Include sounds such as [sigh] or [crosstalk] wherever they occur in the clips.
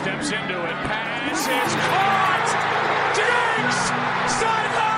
steps into it. Pass is caught. Diggs sideline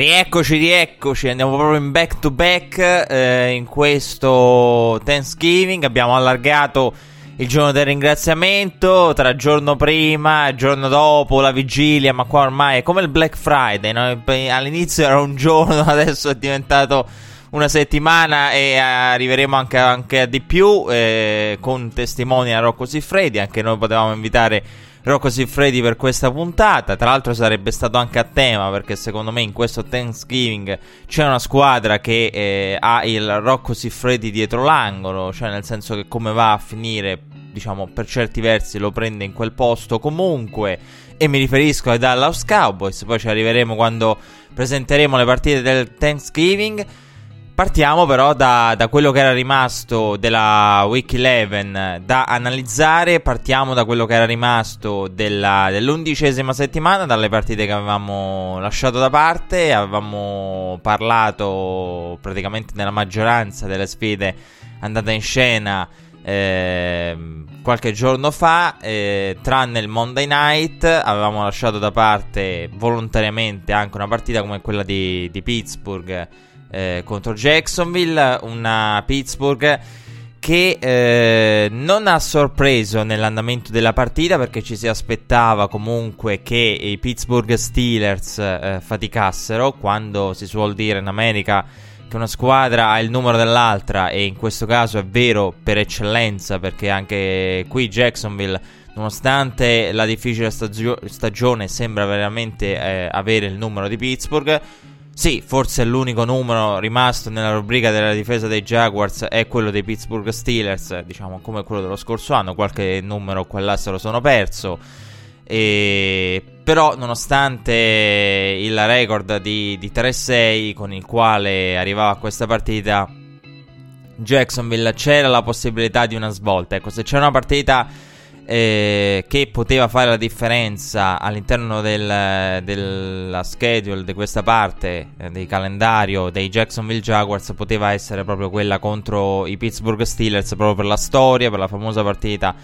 Rieccoci, rieccoci, andiamo proprio in back to back eh, in questo Thanksgiving, abbiamo allargato il giorno del ringraziamento tra giorno prima giorno dopo, la vigilia, ma qua ormai è come il Black Friday, no? all'inizio era un giorno, [laughs] adesso è diventato una settimana e arriveremo anche, anche a di più eh, con testimoni a Rocco Siffredi, anche noi potevamo invitare Rocco Siffredi per questa puntata. Tra l'altro sarebbe stato anche a tema perché secondo me in questo Thanksgiving c'è una squadra che eh, ha il Rocco Siffredi dietro l'angolo, cioè nel senso che come va a finire, diciamo per certi versi lo prende in quel posto comunque. E mi riferisco ai Dallas Cowboys, poi ci arriveremo quando presenteremo le partite del Thanksgiving. Partiamo però da, da, quello che era rimasto della Week 11 da analizzare, partiamo da quello che era rimasto della, dell'undicesima settimana, dalle partite che avevamo lasciato da parte, avevamo parlato praticamente nella maggioranza delle sfide andate in scena eh, qualche giorno fa, eh, tranne il Monday Night, avevamo lasciato da parte volontariamente anche una partita come quella di, di Pittsburgh eh, contro Jacksonville, una Pittsburgh che eh, non ha sorpreso nell'andamento della partita perché ci si aspettava comunque che i Pittsburgh Steelers eh, faticassero quando si suol dire in America che una squadra ha il numero dell'altra e in questo caso è vero per eccellenza perché anche qui Jacksonville nonostante la difficile stagio- stagione sembra veramente eh, avere il numero di Pittsburgh sì, forse l'unico numero rimasto nella rubrica della difesa dei Jaguars è quello dei Pittsburgh Steelers, diciamo come quello dello scorso anno, qualche numero qua se lo sono perso. E... Però nonostante il record di, di 3-6 con il quale arrivava a questa partita, Jacksonville c'era la possibilità di una svolta. Ecco, se c'è una partita eh, che poteva fare la differenza all'interno del, della schedule di questa parte eh, del calendario dei Jacksonville Jaguars poteva essere proprio quella contro i Pittsburgh Steelers proprio per la storia, per la famosa partita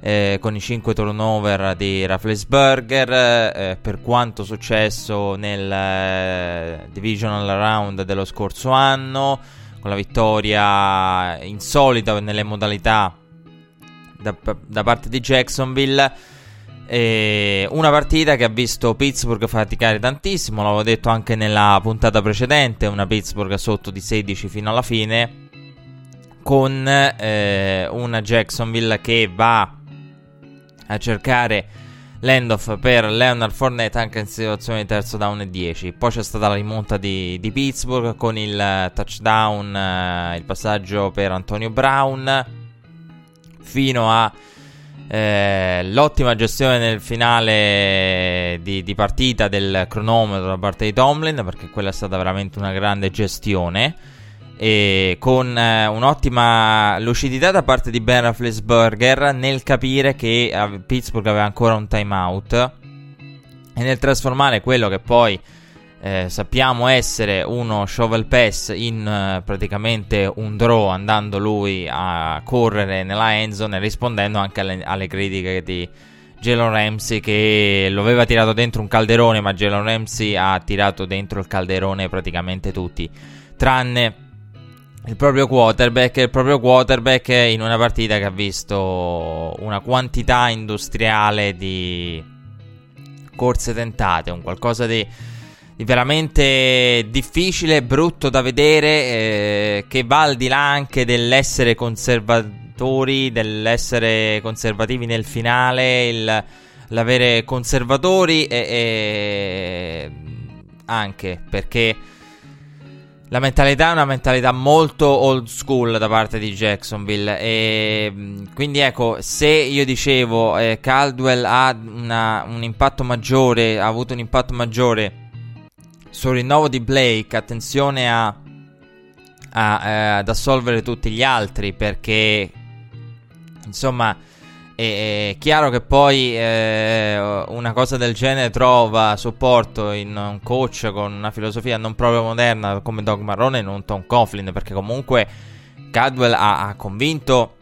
eh, con i 5 turnover di Rafflesberger eh, per quanto successo nel eh, divisional round dello scorso anno con la vittoria insolita nelle modalità da, da parte di Jacksonville. E una partita che ha visto Pittsburgh faticare tantissimo, l'avevo detto anche nella puntata precedente, una Pittsburgh sotto di 16 fino alla fine, con eh, una Jacksonville che va a cercare l'end-off per Leonard Fournette anche in situazione di terzo down e 10. Poi c'è stata la rimonta di, di Pittsburgh con il touchdown, eh, il passaggio per Antonio Brown fino a eh, l'ottima gestione nel finale di, di, partita del cronometro da parte di Tomlin, perché quella è stata veramente una grande gestione. E con eh, un'ottima lucidità da parte di Ben Roethlisberger nel capire che eh, Pittsburgh aveva ancora un timeout e nel trasformare quello che poi eh, sappiamo essere uno shovel pass in eh, praticamente un draw andando lui a correre nella endzone e rispondendo anche alle, alle critiche di Jalen Ramsey che lo aveva tirato dentro un calderone ma Jalen Ramsey ha tirato dentro il calderone praticamente tutti tranne il proprio quarterback il proprio quarterback in una partita che ha visto una quantità industriale di corse tentate un qualcosa di veramente difficile, brutto da vedere, eh, che va al di là anche dell'essere conservatori, dell'essere conservativi nel finale, il, l'avere conservatori e, e anche perché La mentalità è una mentalità molto old school da parte di Jacksonville. E quindi ecco, se io dicevo eh, Caldwell ha una, un impatto maggiore, ha avuto un impatto maggiore sul rinnovo di Blake, attenzione a, a, eh, ad assolvere tutti gli altri perché insomma è, è chiaro che poi eh, una cosa del genere trova supporto in un coach con una filosofia non proprio moderna come Doug Marrone e non Tom Coughlin perché comunque Cadwell ha, ha convinto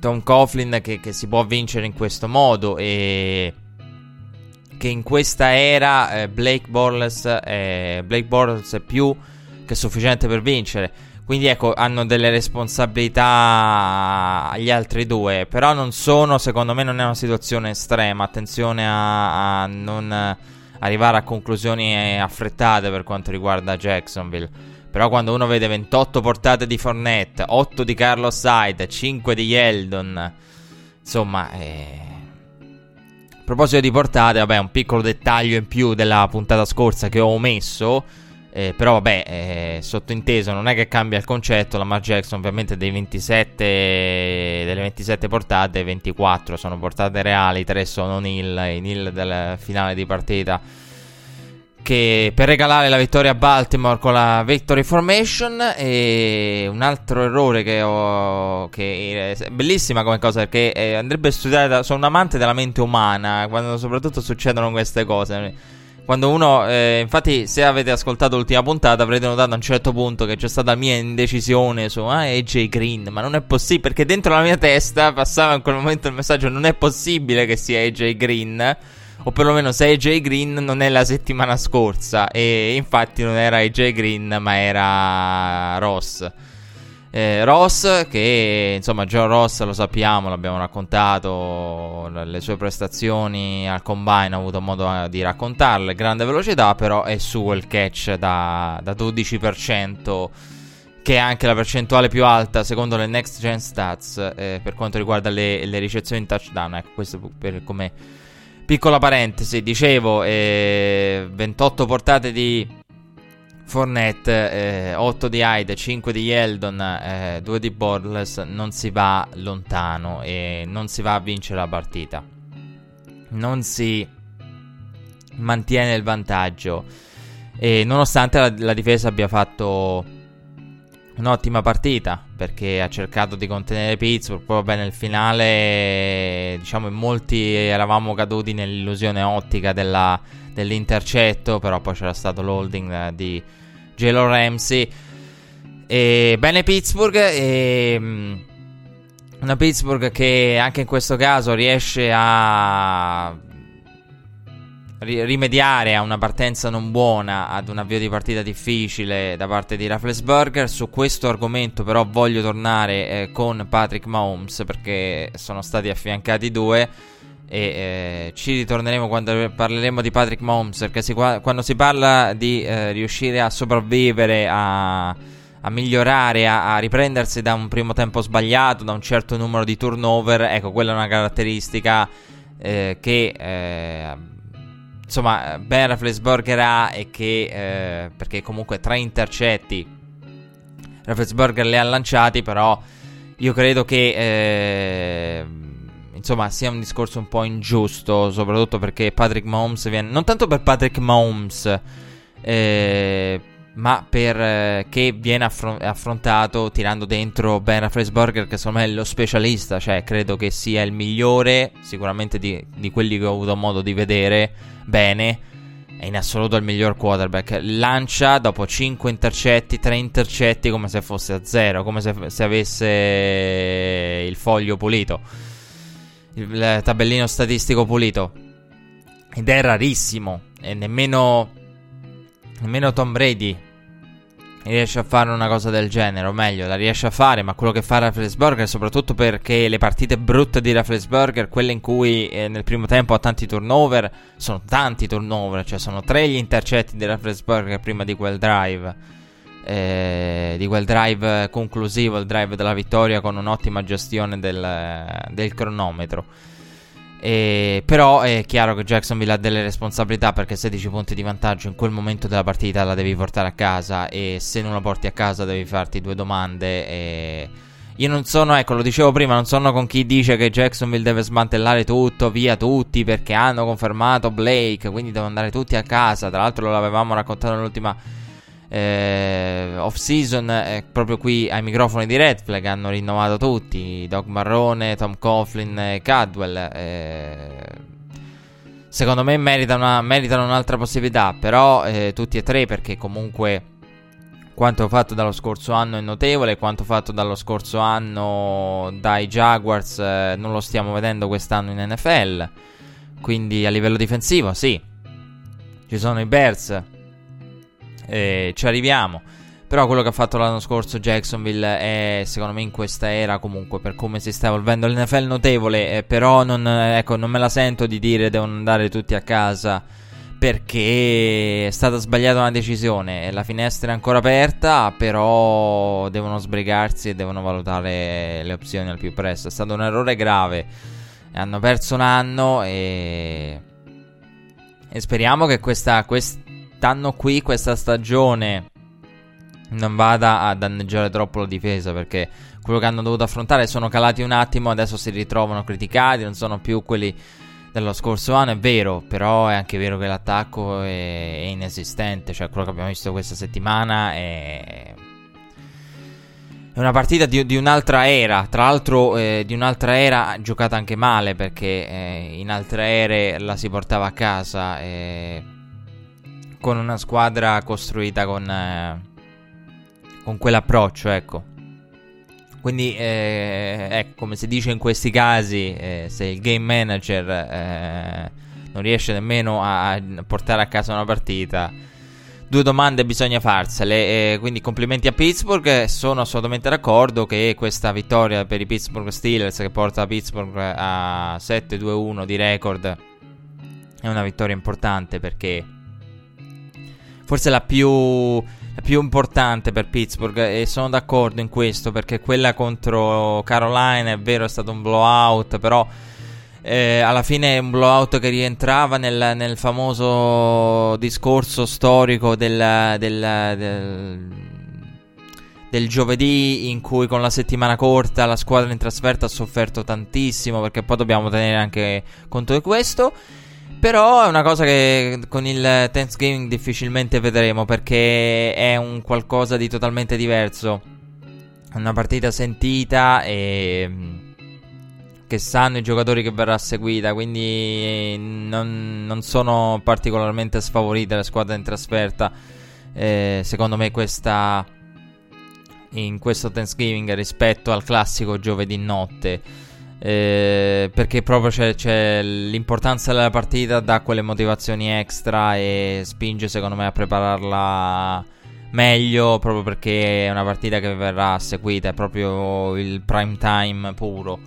Tom Coughlin che, che si può vincere in questo modo e che in questa era eh, Blake Borles eh, Blake Borles è più che sufficiente per vincere. Quindi ecco, hanno delle responsabilità agli altri due, però non sono, secondo me non è una situazione estrema, attenzione a, a non arrivare a conclusioni affrettate per quanto riguarda Jacksonville. Però quando uno vede 28 portate di Fournette, 8 di Carlos Hyde, 5 di Yeldon, insomma, eh, a proposito di portate, vabbè, un piccolo dettaglio in più della puntata scorsa che ho omesso. Eh, però vabbè, eh, sottointeso, non è che cambia il concetto. Lamar Jackson ovviamente dei 27, delle 27 portate, 24 sono portate reali, 3 sono nil, i nil del finale di partita che per regalare la vittoria a Baltimore con la Victory Formation e un altro errore che ho che è bellissima come cosa perché eh, andrebbe studiata sono un amante della mente umana quando soprattutto succedono queste cose. Quando uno eh, infatti se avete ascoltato l'ultima puntata avrete notato a un certo punto che c'è stata mia indecisione su ah, AJ Green ma non è possibile perché dentro la mia testa passava in quel momento il messaggio non è possibile che sia AJ Green o perlomeno se AJ Green non è la settimana scorsa. E infatti non era AJ Green ma era Ross. Eh, Ross che insomma Joe Ross lo sappiamo, l'abbiamo raccontato, le sue prestazioni al combine ho avuto modo di raccontarle, grande velocità però è su il catch da, da 12% che è anche la percentuale più alta secondo le next gen stats eh, per quanto riguarda le, le ricezioni in touchdown, ecco questo per come Piccola parentesi, dicevo, eh, 28 portate di Fournette, eh, 8 di Hyde, 5 di Yeldon, eh, 2 di Borles, non si va lontano e non si va a vincere la partita. Non si mantiene il vantaggio. E nonostante la, la difesa abbia fatto un'ottima partita perché ha cercato di contenere Pittsburgh. Poi, vabbè, nel finale, diciamo, in molti eravamo caduti nell'illusione ottica della, dell'intercetto. Però poi c'era stato l'holding eh, di Jalen Ramsey. E bene Pittsburgh. E, mm, una Pittsburgh che anche in questo caso riesce a rimediare a una partenza non buona, ad un avvio di partita difficile da parte di Rafflesburger. Su questo argomento però voglio tornare eh, con Patrick Mahomes perché sono stati affiancati due e eh, ci ritorneremo quando parleremo di Patrick Mahomes perché si, quando si parla di eh, riuscire a sopravvivere, a, a migliorare, a, a, riprendersi da un primo tempo sbagliato, da un certo numero di turnover, ecco quella è una caratteristica eh, che eh, insomma, Ben Rafflesburger ha e che, eh, perché comunque tre intercetti Rafflesburger li ha lanciati, però io credo che, eh, insomma, sia un discorso un po' ingiusto, soprattutto perché Patrick Mahomes viene, non tanto per Patrick Mahomes, eh, ma perché eh, viene affron- affrontato tirando dentro Ben Rafflesburger che secondo me è lo specialista, cioè credo che sia il migliore sicuramente di, di quelli che ho avuto modo di vedere bene, è in assoluto il miglior quarterback, lancia dopo 5 intercetti, 3 intercetti come se fosse a zero, come se, se avesse il foglio pulito, il tabellino statistico pulito, ed è rarissimo, e nemmeno... Nemmeno Tom Brady riesce a fare una cosa del genere, o meglio, la riesce a fare, ma quello che fa Rafflesburger, soprattutto perché le partite brutte di Rafflesburger, quelle in cui eh, nel primo tempo ha tanti turnover, sono tanti turnover, cioè sono tre gli intercetti di Rafflesburger prima di quel drive, eh, di quel drive conclusivo, il drive della vittoria con un'ottima gestione del, del cronometro. E, però è chiaro che Jacksonville ha delle responsabilità perché 16 punti di vantaggio in quel momento della partita la devi portare a casa e se non la porti a casa devi farti due domande. E... Io non sono, ecco, lo dicevo prima, non sono con chi dice che Jacksonville deve smantellare tutto, via tutti perché hanno confermato Blake, quindi devono andare tutti a casa. Tra l'altro lo avevamo raccontato nell'ultima eh, off season eh, proprio qui ai microfoni di Red Flag hanno rinnovato tutti Doc Marrone, Tom Coughlin e Cadwell eh, secondo me meritano, una, meritano, un'altra possibilità però eh, tutti e tre perché comunque quanto fatto dallo scorso anno è notevole quanto fatto dallo scorso anno dai Jaguars eh, non lo stiamo vedendo quest'anno in NFL quindi a livello difensivo sì. Ci sono i Bears eh, ci arriviamo. Però quello che ha fatto l'anno scorso Jacksonville è, secondo me, in questa era, comunque, per come si sta evolvendo l'NFL notevole. Eh, però non, ecco, non me la sento di dire devono andare tutti a casa perché è stata sbagliata una decisione. La finestra è ancora aperta, però devono sbrigarsi e devono valutare le opzioni al più presto. È stato un errore grave. Hanno perso un anno e, e speriamo che questa, questa quest'anno qui, questa stagione, non vada a danneggiare troppo la difesa perché quello che hanno dovuto affrontare sono calati un attimo, adesso si ritrovano criticati, non sono più quelli dello scorso anno, è vero, però è anche vero che l'attacco è, è inesistente, cioè quello che abbiamo visto questa settimana è... È una partita di, di un'altra era, tra l'altro eh, di un'altra era giocata anche male perché eh, in altre ere la si portava a casa. Eh, con una squadra costruita con, eh, con quell'approccio, ecco. Quindi, eh, ecco, come si dice in questi casi, eh, se il game manager eh, non riesce nemmeno a, a, portare a casa una partita, due domande bisogna farsele. quindi, complimenti a Pittsburgh. Sono assolutamente d'accordo che questa vittoria per i Pittsburgh Steelers, che porta Pittsburgh a 7-2-1 di record, è una vittoria importante perché forse la più, la più importante per Pittsburgh e sono d'accordo in questo perché quella contro Carolina è vero è stato un blowout però eh, alla fine è un blowout che rientrava nel, nel famoso discorso storico del, del, del, del, giovedì in cui con la settimana corta la squadra in trasferta ha sofferto tantissimo perché poi dobbiamo tenere anche conto di questo però è una cosa che con il Thanksgiving difficilmente vedremo perché è un qualcosa di totalmente diverso. Una partita sentita e mm, che sanno i giocatori che verrà seguita, quindi non, non sono particolarmente sfavorite le squadre in trasferta. Eh, secondo me questa in questo Thanksgiving rispetto al classico giovedì notte. Eh, perché proprio c'è, c'è, l'importanza della partita, dà quelle motivazioni extra e spinge secondo me a prepararla meglio proprio perché è una partita che verrà seguita, è proprio il prime time puro.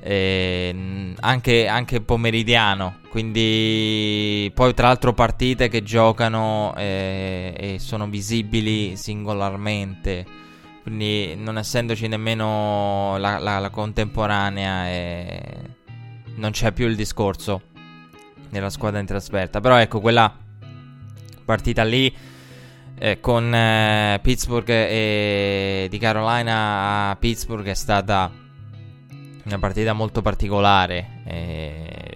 Eh, anche, anche, pomeridiano. Quindi, poi tra l'altro, partite che giocano eh, e sono visibili singolarmente. Quindi non essendoci nemmeno la, la, la contemporanea e non c'è più il discorso nella squadra in trasferta. Però ecco, quella partita lì eh, con eh, Pittsburgh e di Carolina a Pittsburgh è stata una partita molto particolare. Eh,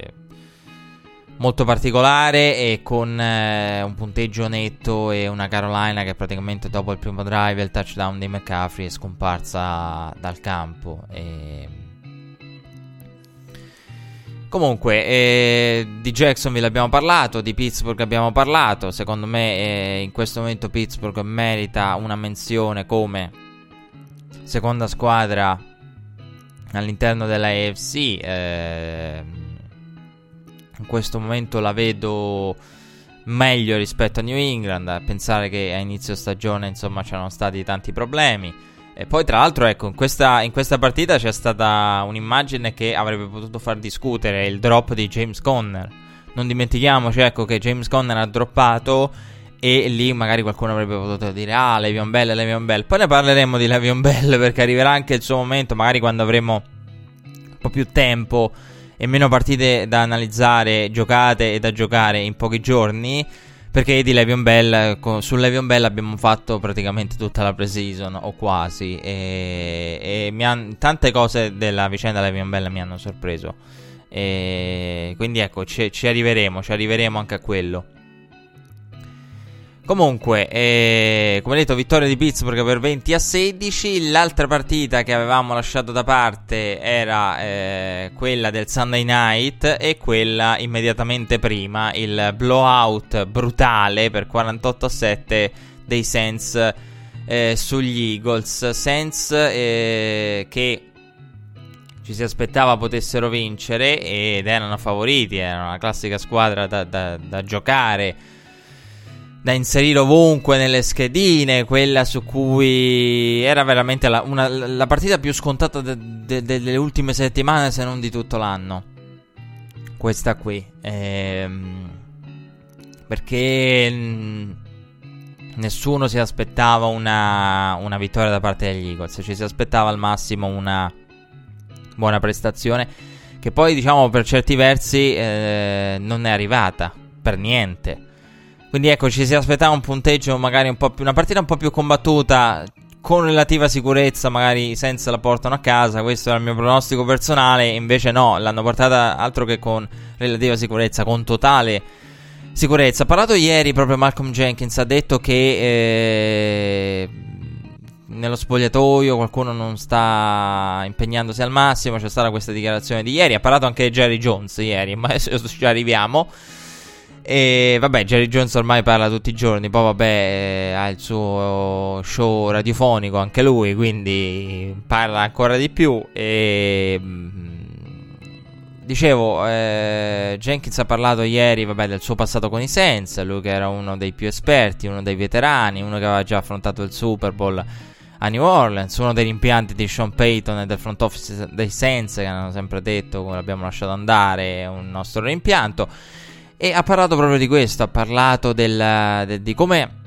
molto particolare e con eh, un punteggio netto e una Carolina che praticamente dopo il primo drive e il touchdown di McCaffrey è scomparsa dal campo. E... Comunque, eh, di Jacksonville abbiamo parlato, di Pittsburgh abbiamo parlato. Secondo me, eh, in questo momento Pittsburgh merita una menzione come seconda squadra all'interno della AFC. In questo momento la vedo meglio rispetto a New England. A pensare che a inizio stagione, insomma, c'erano stati tanti problemi. E poi, tra l'altro, ecco, in questa, in questa partita c'è stata un'immagine che avrebbe potuto far discutere il drop di James Conner. Non dimentichiamoci, ecco, che James Conner ha droppato e lì magari qualcuno avrebbe potuto dire ah Levion Bell, Levion Bell. Poi ne parleremo di Levion Bell [laughs] perché arriverà anche il suo momento, magari quando avremo un po' più tempo e meno partite da analizzare, giocate e da giocare in pochi giorni. Perché di Levion Bell, su Levion Bell abbiamo fatto praticamente tutta la pre-season, o quasi. E, e han, tante cose della vicenda Levion Bell mi hanno sorpreso. E quindi ecco, ci, ci arriveremo, ci arriveremo anche a quello. Comunque, eh, come detto, vittoria di Pittsburgh per 20 a 16. L'altra partita che avevamo lasciato da parte era eh, quella del Sunday night e quella immediatamente prima, il blowout brutale per 48 a 7 dei Saints eh, sugli Eagles. Saints eh, che ci si aspettava potessero vincere ed erano favoriti, erano una classica squadra da, da, da giocare da inserire ovunque nelle schedine, quella su cui era veramente la, una, la partita più scontata de, de, delle ultime settimane, se non di tutto l'anno. Questa qui. Ehm, perché mh, nessuno si aspettava una, una vittoria da parte degli Eagles, ci si aspettava al massimo una buona prestazione, che poi diciamo per certi versi eh, non è arrivata, per niente. Quindi ecco, ci si aspettava un punteggio magari un po' più. Una partita un po' più combattuta. Con relativa sicurezza, magari senza la portano a casa. Questo era il mio pronostico personale. Invece, no, l'hanno portata altro che con relativa sicurezza, con totale sicurezza. Ha parlato ieri proprio Malcolm Jenkins. Ha detto che eh, nello spogliatoio qualcuno non sta impegnandosi al massimo. C'è stata questa dichiarazione di ieri. Ha parlato anche Jerry Jones ieri, ma adesso ci arriviamo. E vabbè, Jerry Jones ormai parla tutti i giorni, poi vabbè eh, ha il suo show radiofonico anche lui, quindi parla ancora di più. E mm, dicevo, eh, Jenkins ha parlato ieri vabbè, del suo passato con i Saints, lui che era uno dei più esperti, uno dei veterani, uno che aveva già affrontato il Super Bowl a New Orleans, uno dei rimpianti di Sean Payton e del front office dei Saints che hanno sempre detto come l'abbiamo lasciato andare, è un nostro rimpianto. E ha parlato proprio di questo, ha parlato del, de, di come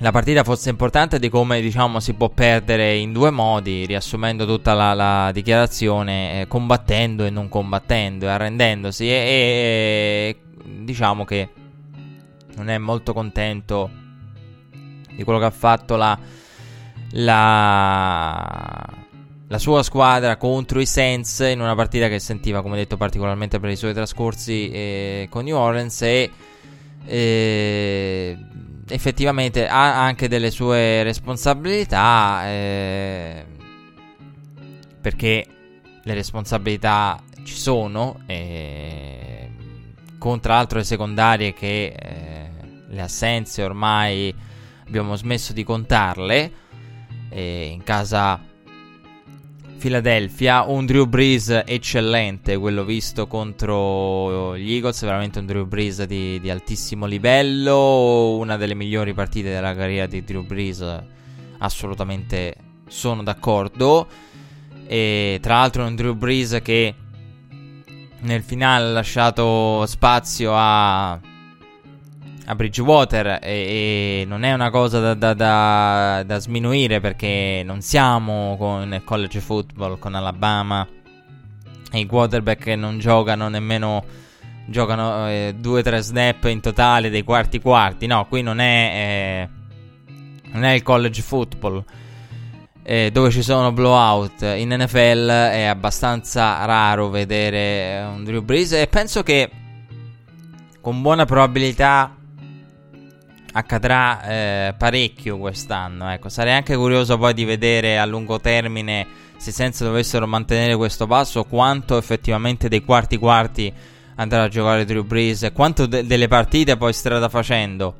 la partita fosse importante di come diciamo si può perdere in due modi, riassumendo tutta la, la dichiarazione, eh, combattendo e non combattendo, arrendendosi. E, e, diciamo che non è molto contento di quello che ha fatto la, la la sua squadra contro i Saints in una partita che sentiva, come detto, particolarmente per i suoi trascorsi eh, con New Orleans e eh, effettivamente ha anche delle sue responsabilità eh, perché le responsabilità ci sono eh, con tra l'altro le secondarie che eh, le assenze ormai abbiamo smesso di contarle in casa Philadelphia, un Drew Brees eccellente, quello visto contro gli Eagles, veramente un Drew Brees di, di, altissimo livello, una delle migliori partite della carriera di Drew Brees, assolutamente sono d'accordo. E tra l'altro un Drew Brees che nel finale ha lasciato spazio a a Bridgewater e, e, non è una cosa da, da, da, da, sminuire perché non siamo con il college football con Alabama. E i quarterback che non giocano nemmeno giocano eh, due o tre snap in totale dei quarti quarti. No qui non è eh, non è il college football eh, dove ci sono blowout. In NFL è abbastanza raro vedere un Drew Brees e penso che con buona probabilità accadrà eh, parecchio quest'anno. Ecco, sarei anche curioso poi di vedere a lungo termine se senza dovessero mantenere questo passo quanto effettivamente dei quarti quarti andrà a giocare Drew Brees quanto de- delle partite poi strada facendo.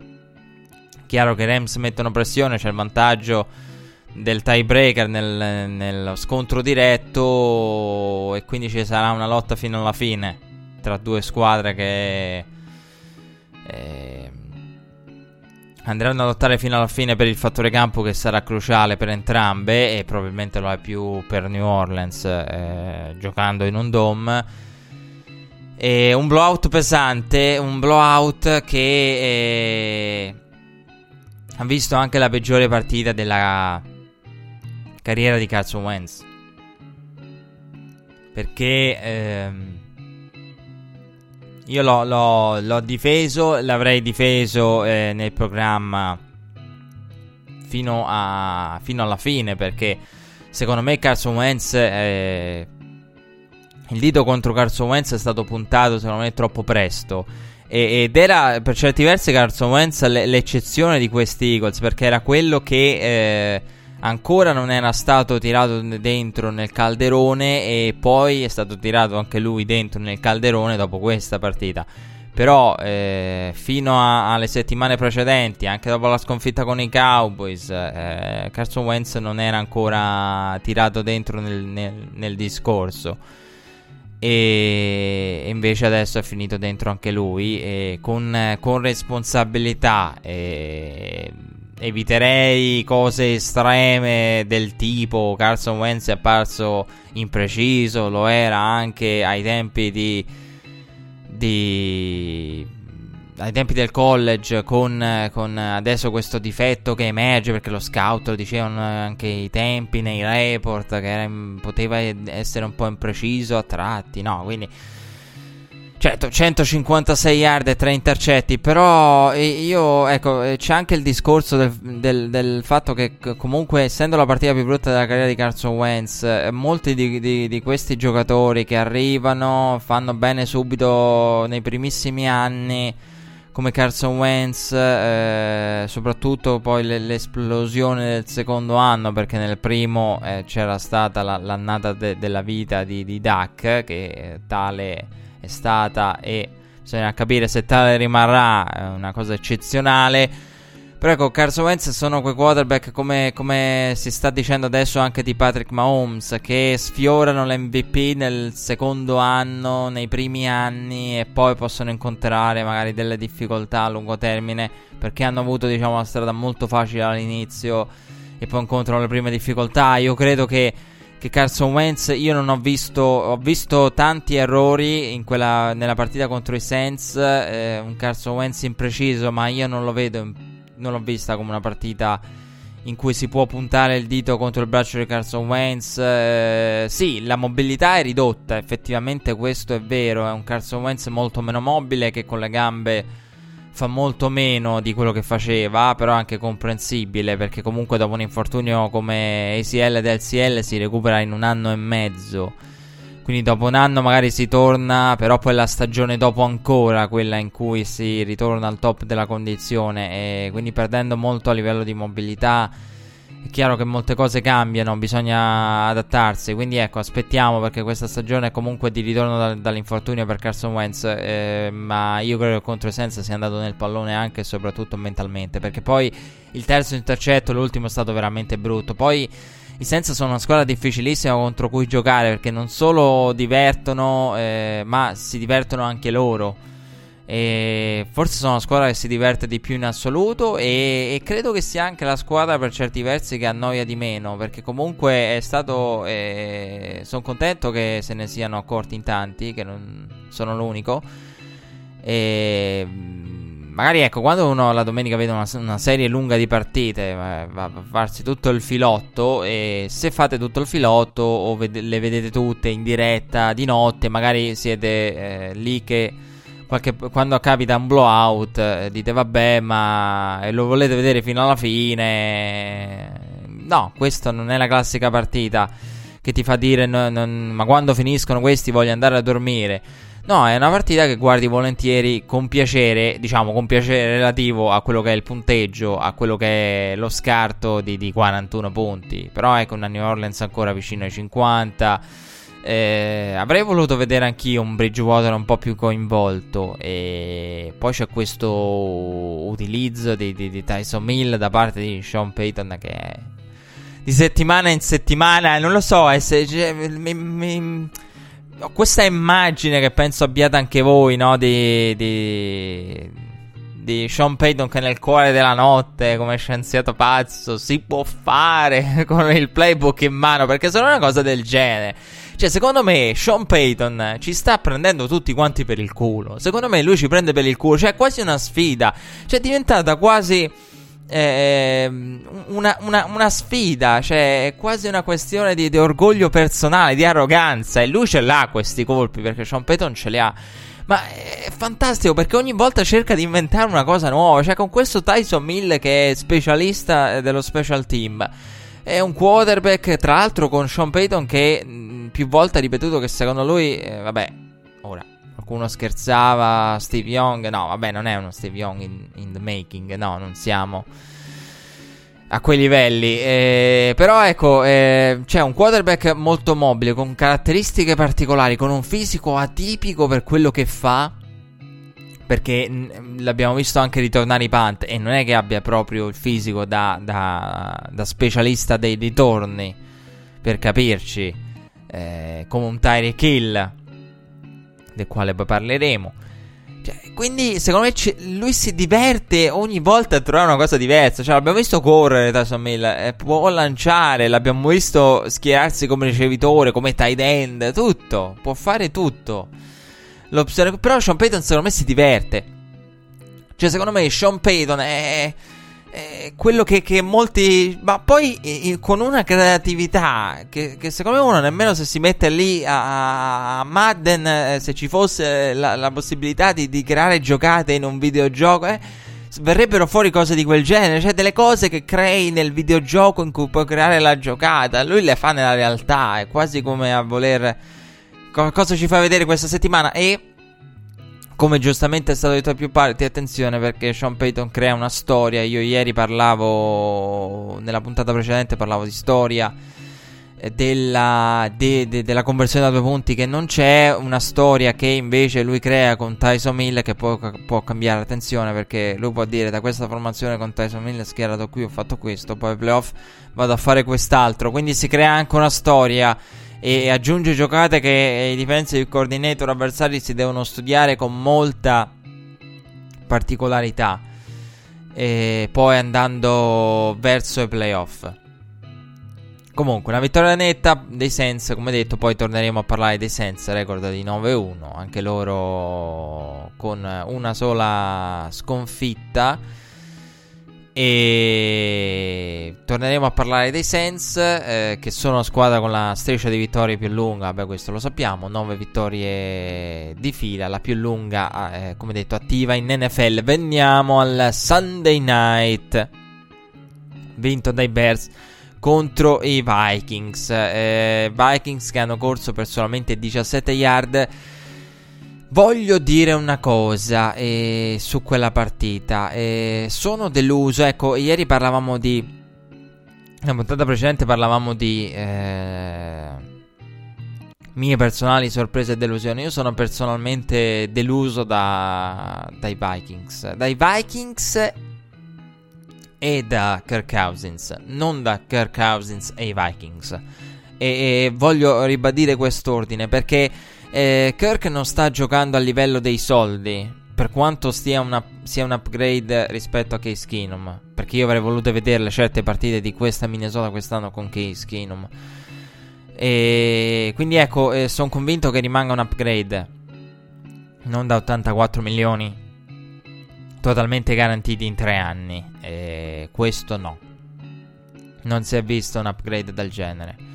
Chiaro che i Rams mettono pressione, c'è il vantaggio del tiebreaker nel, nello scontro diretto e quindi ci sarà una lotta fino alla fine tra due squadre che eh, andranno a lottare fino alla fine per il fattore campo che sarà cruciale per entrambe e probabilmente lo è più per New Orleans eh, giocando in un dome. E un blowout pesante, un blowout che eh, ha visto anche la peggiore partita della carriera di Carson Wentz. Perché ehm, io l'ho, l'ho, l'ho difeso, l'avrei difeso eh, nel programma fino, a, fino, alla fine perché secondo me Carson Wentz eh, il dito contro Carson Wentz è stato puntato secondo me troppo presto. Ed era per certi versi Carson Wentz l'eccezione di questi Eagles perché era quello che eh, ancora non era stato tirato dentro nel calderone e poi è stato tirato anche lui dentro nel calderone dopo questa partita. Però eh, fino a, alle settimane precedenti, anche dopo la sconfitta con i Cowboys, eh, Carson Wentz non era ancora tirato dentro nel, nel, nel discorso. E invece adesso è finito dentro anche lui. con, con responsabilità. E eviterei cose estreme del tipo Carson Wentz è apparso impreciso, lo era anche ai tempi di, di ai tempi del college con, con, adesso questo difetto che emerge perché lo scout lo dicevano anche i tempi nei report che era, poteva essere un po' impreciso a tratti, no, quindi Certo, 156 yard e 3 intercetti, però io, ecco, eh, c'è anche il discorso del, del, del, fatto che comunque, essendo la partita più brutta della carriera di Carson Wentz, eh, molti di, di, di, questi giocatori che arrivano fanno bene subito nei primissimi anni, come Carson Wentz, eh, soprattutto poi l'esplosione del secondo anno, perché nel primo eh, c'era stata la, l'annata de, della vita di, di Duck, che tale è stata e bisogna capire se tale rimarrà, è una cosa eccezionale. Però ecco, Carson Wentz sono quei quarterback come, come, si sta dicendo adesso anche di Patrick Mahomes, che sfiorano l'MVP nel secondo anno, nei primi anni e poi possono incontrare magari delle difficoltà a lungo termine perché hanno avuto diciamo una strada molto facile all'inizio e poi incontrano le prime difficoltà. Io credo che che Carson Wentz io non ho visto ho visto tanti errori quella, nella partita contro i Saints eh, un Carson Wentz impreciso ma io non lo vedo non l'ho vista come una partita in cui si può puntare il dito contro il braccio di Carson Wentz eh, sì la mobilità è ridotta effettivamente questo è vero è un Carson Wentz molto meno mobile che con le gambe fa molto meno di quello che faceva, però anche comprensibile perché comunque dopo un infortunio come ACL ed LCL si recupera in un anno e mezzo. Quindi dopo un anno magari si torna, però poi la stagione dopo ancora quella in cui si ritorna al top della condizione e quindi perdendo molto a livello di mobilità è chiaro che molte cose cambiano, bisogna adattarsi. Quindi ecco, aspettiamo perché questa stagione è comunque di ritorno da, dall'infortunio per Carson Wentz. Eh, ma io credo che contro Senza sia andato nel pallone anche e soprattutto mentalmente. Perché poi il terzo intercetto, l'ultimo, è stato veramente brutto. Poi i Senza sono una squadra difficilissima contro cui giocare perché non solo divertono, eh, ma si divertono anche loro. E forse sono la squadra che si diverte di più in assoluto e, e, credo che sia anche la squadra per certi versi che annoia di meno perché comunque è stato eh, sono contento che se ne siano accorti in tanti che non sono l'unico. E magari ecco quando uno la domenica vede una, una serie lunga di partite va, va, a farsi tutto il filotto e se fate tutto il filotto o ved- le vedete tutte in diretta di notte magari siete eh, lì che qualche, quando capita un blowout eh, dite vabbè ma lo volete vedere fino alla fine? No questa non è la classica partita che ti fa dire no, non, ma quando finiscono questi voglio andare a dormire. No è una partita che guardi volentieri con piacere diciamo con piacere relativo a quello che è il punteggio a quello che è lo scarto di, di 41 punti. Però ecco una New Orleans ancora vicino ai 50 eh, avrei voluto vedere anch'io un Bridgewater un po' più coinvolto. E poi c'è questo utilizzo di, di, di Tyson Mill da parte di Sean Payton che è di settimana in settimana. Non lo so, è se, cioè, mi, mi, ho questa immagine che penso abbiate anche voi, no? Di, di, di Sean Payton che nel cuore della notte, come scienziato pazzo, si può fare [laughs] con il playbook in mano. Perché sono una cosa del genere. Cioè, secondo me, Sean Payton ci sta prendendo tutti quanti per il culo. Secondo me, lui ci prende per il culo. Cioè, è quasi una sfida. Cioè, è diventata quasi. Eh, una, una, una, sfida, cioè è quasi una questione di, di, orgoglio personale, di arroganza. E lui ce l'ha questi colpi perché Sean Payton ce li ha. Ma è fantastico perché ogni volta cerca di inventare una cosa nuova. Cioè, con questo Tyson Mill che è specialista dello special team. È un quarterback, tra l'altro, con Sean Payton che mh, più volte ha ripetuto che secondo lui, eh, vabbè, ora qualcuno scherzava, Steve Young, no, vabbè, non è uno Steve Young in, in the making, no, non siamo a quei livelli. Eh, però ecco, eh, c'è un quarterback molto mobile, con caratteristiche particolari, con un fisico atipico per quello che fa. Perché l'abbiamo visto anche ritornare i punt e non è che abbia proprio il fisico da, da, da specialista dei ritorni, per capirci, eh, come un Tyreek Hill, del quale poi parleremo. Cioè, quindi, secondo me, c- lui si diverte ogni volta a trovare una cosa diversa. Cioè, l'abbiamo visto correre Tyson Mill, eh, può lanciare, l'abbiamo visto schierarsi come ricevitore, come tight end, tutto. Può fare tutto. L'opzione... Però Sean Payton, secondo me, si diverte. Cioè, secondo me, Sean Payton è quello che, che, molti. Ma poi eh, con una creatività che, che, secondo me uno nemmeno se si mette lì a, a Madden, eh, se ci fosse la, la possibilità di, di, creare giocate in un videogioco, eh, verrebbero fuori cose di quel genere. Cioè delle cose che crei nel videogioco in cui puoi creare la giocata. Lui le fa nella realtà. È quasi come a voler. Cosa ci fa vedere questa settimana? E come giustamente è stato detto da più parti, attenzione perché Sean Payton crea una storia. Io ieri parlavo, nella puntata precedente parlavo di storia eh, della, de, de, della conversione da due punti che non c'è, una storia che invece lui crea con Tyson Mill che può, può cambiare. Attenzione perché lui può dire da questa formazione con Tyson Mill schierato qui ho fatto questo, poi playoff vado a fare quest'altro. Quindi si crea anche una storia e aggiunge giocate che i defensive coordinator avversari si devono studiare con molta particolarità e poi andando verso i playoff. Comunque, una vittoria netta dei Sens, come detto, poi torneremo a parlare dei Sens, record di 9-1, anche loro con una sola sconfitta e torneremo a parlare dei Sens, eh, che sono la squadra con la striscia di vittorie più lunga. Beh, questo lo sappiamo: 9 vittorie di fila, la più lunga, eh, come detto, attiva in NFL. Veniamo al Sunday night, vinto dai Bears contro i Vikings. Eh, Vikings che hanno corso per solamente 17 yard. Voglio dire una cosa eh, su quella partita. Eh, sono deluso. Ecco, ieri parlavamo di. Nella puntata precedente parlavamo di. Eh, mie personali sorprese e delusioni. Io sono personalmente deluso da, dai Vikings. Dai Vikings e da Kirk Cousins. Non da Kirk Cousins e i Vikings. E, e voglio ribadire quest'ordine perché eh, Kirk non sta giocando a livello dei soldi. Per quanto una, sia un upgrade rispetto a Case Keenum. Perché io avrei voluto vedere certe partite di questa Minnesota quest'anno con Case Keenum. E quindi ecco, eh, sono convinto che rimanga un upgrade. Non da 84 milioni. Totalmente garantiti in tre anni. E questo no. Non si è visto un upgrade del genere.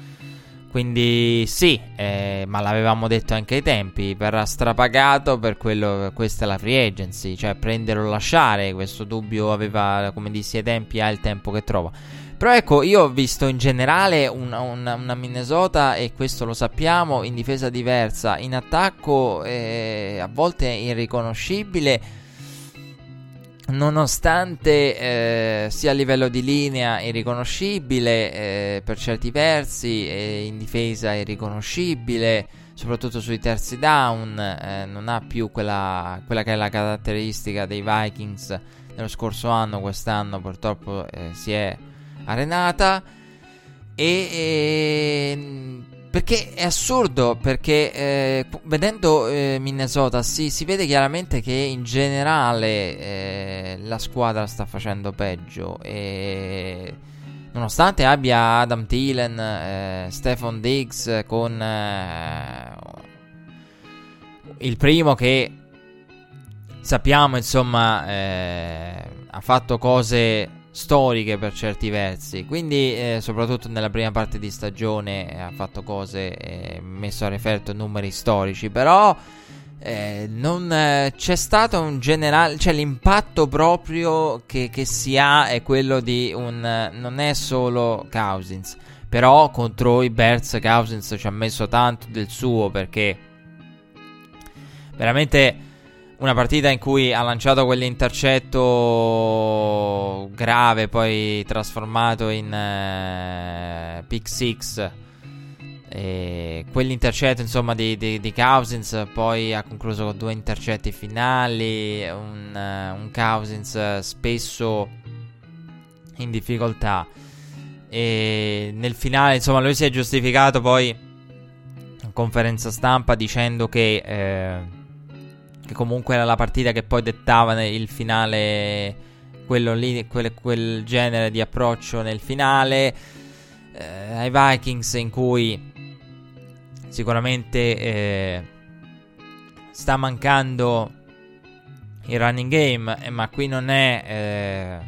Quindi sì, eh, ma l'avevamo detto anche ai tempi, verrà strapagato per quello, questa è la free agency, cioè prendere o lasciare, questo dubbio aveva, come dissi ai tempi, ha il tempo che trova. Però ecco, io ho visto in generale una, una, una Minnesota, e questo lo sappiamo, in difesa diversa, in attacco eh, a volte irriconoscibile nonostante eh, sia a livello di linea irriconoscibile eh, per certi versi e in difesa irriconoscibile soprattutto sui terzi down eh, non ha più quella, quella, che è la caratteristica dei Vikings dello scorso anno quest'anno purtroppo eh, si è arenata. E, e perché è assurdo, perché eh, vedendo eh, Minnesota sì, si vede chiaramente che in generale eh, la squadra sta facendo peggio e nonostante abbia Adam Thielen, eh, Stefan Diggs con eh, il primo che sappiamo insomma eh, ha fatto cose storiche per certi versi. Quindi, eh, soprattutto nella prima parte di stagione, eh, ha fatto cose, eh, messo a referto numeri storici. Però, eh, non eh, c'è stato un generale, cioè l'impatto proprio che, che, si ha è quello di un, non è solo Cousins, però contro i Bears Cousins ci ha messo tanto del suo perché veramente una partita in cui ha lanciato quell'intercetto grave poi trasformato in uh, pick 6 e quell'intercetto insomma di, di, di, Cousins poi ha concluso con due intercetti finali, un, uh, un Cousins spesso in difficoltà. E nel finale insomma lui si è giustificato poi in conferenza stampa dicendo che, eh, che comunque era la partita che poi dettava il finale, quello lì, quel, quel genere di approccio nel finale eh, ai Vikings in cui sicuramente eh, sta mancando il running game, eh, ma qui non è eh,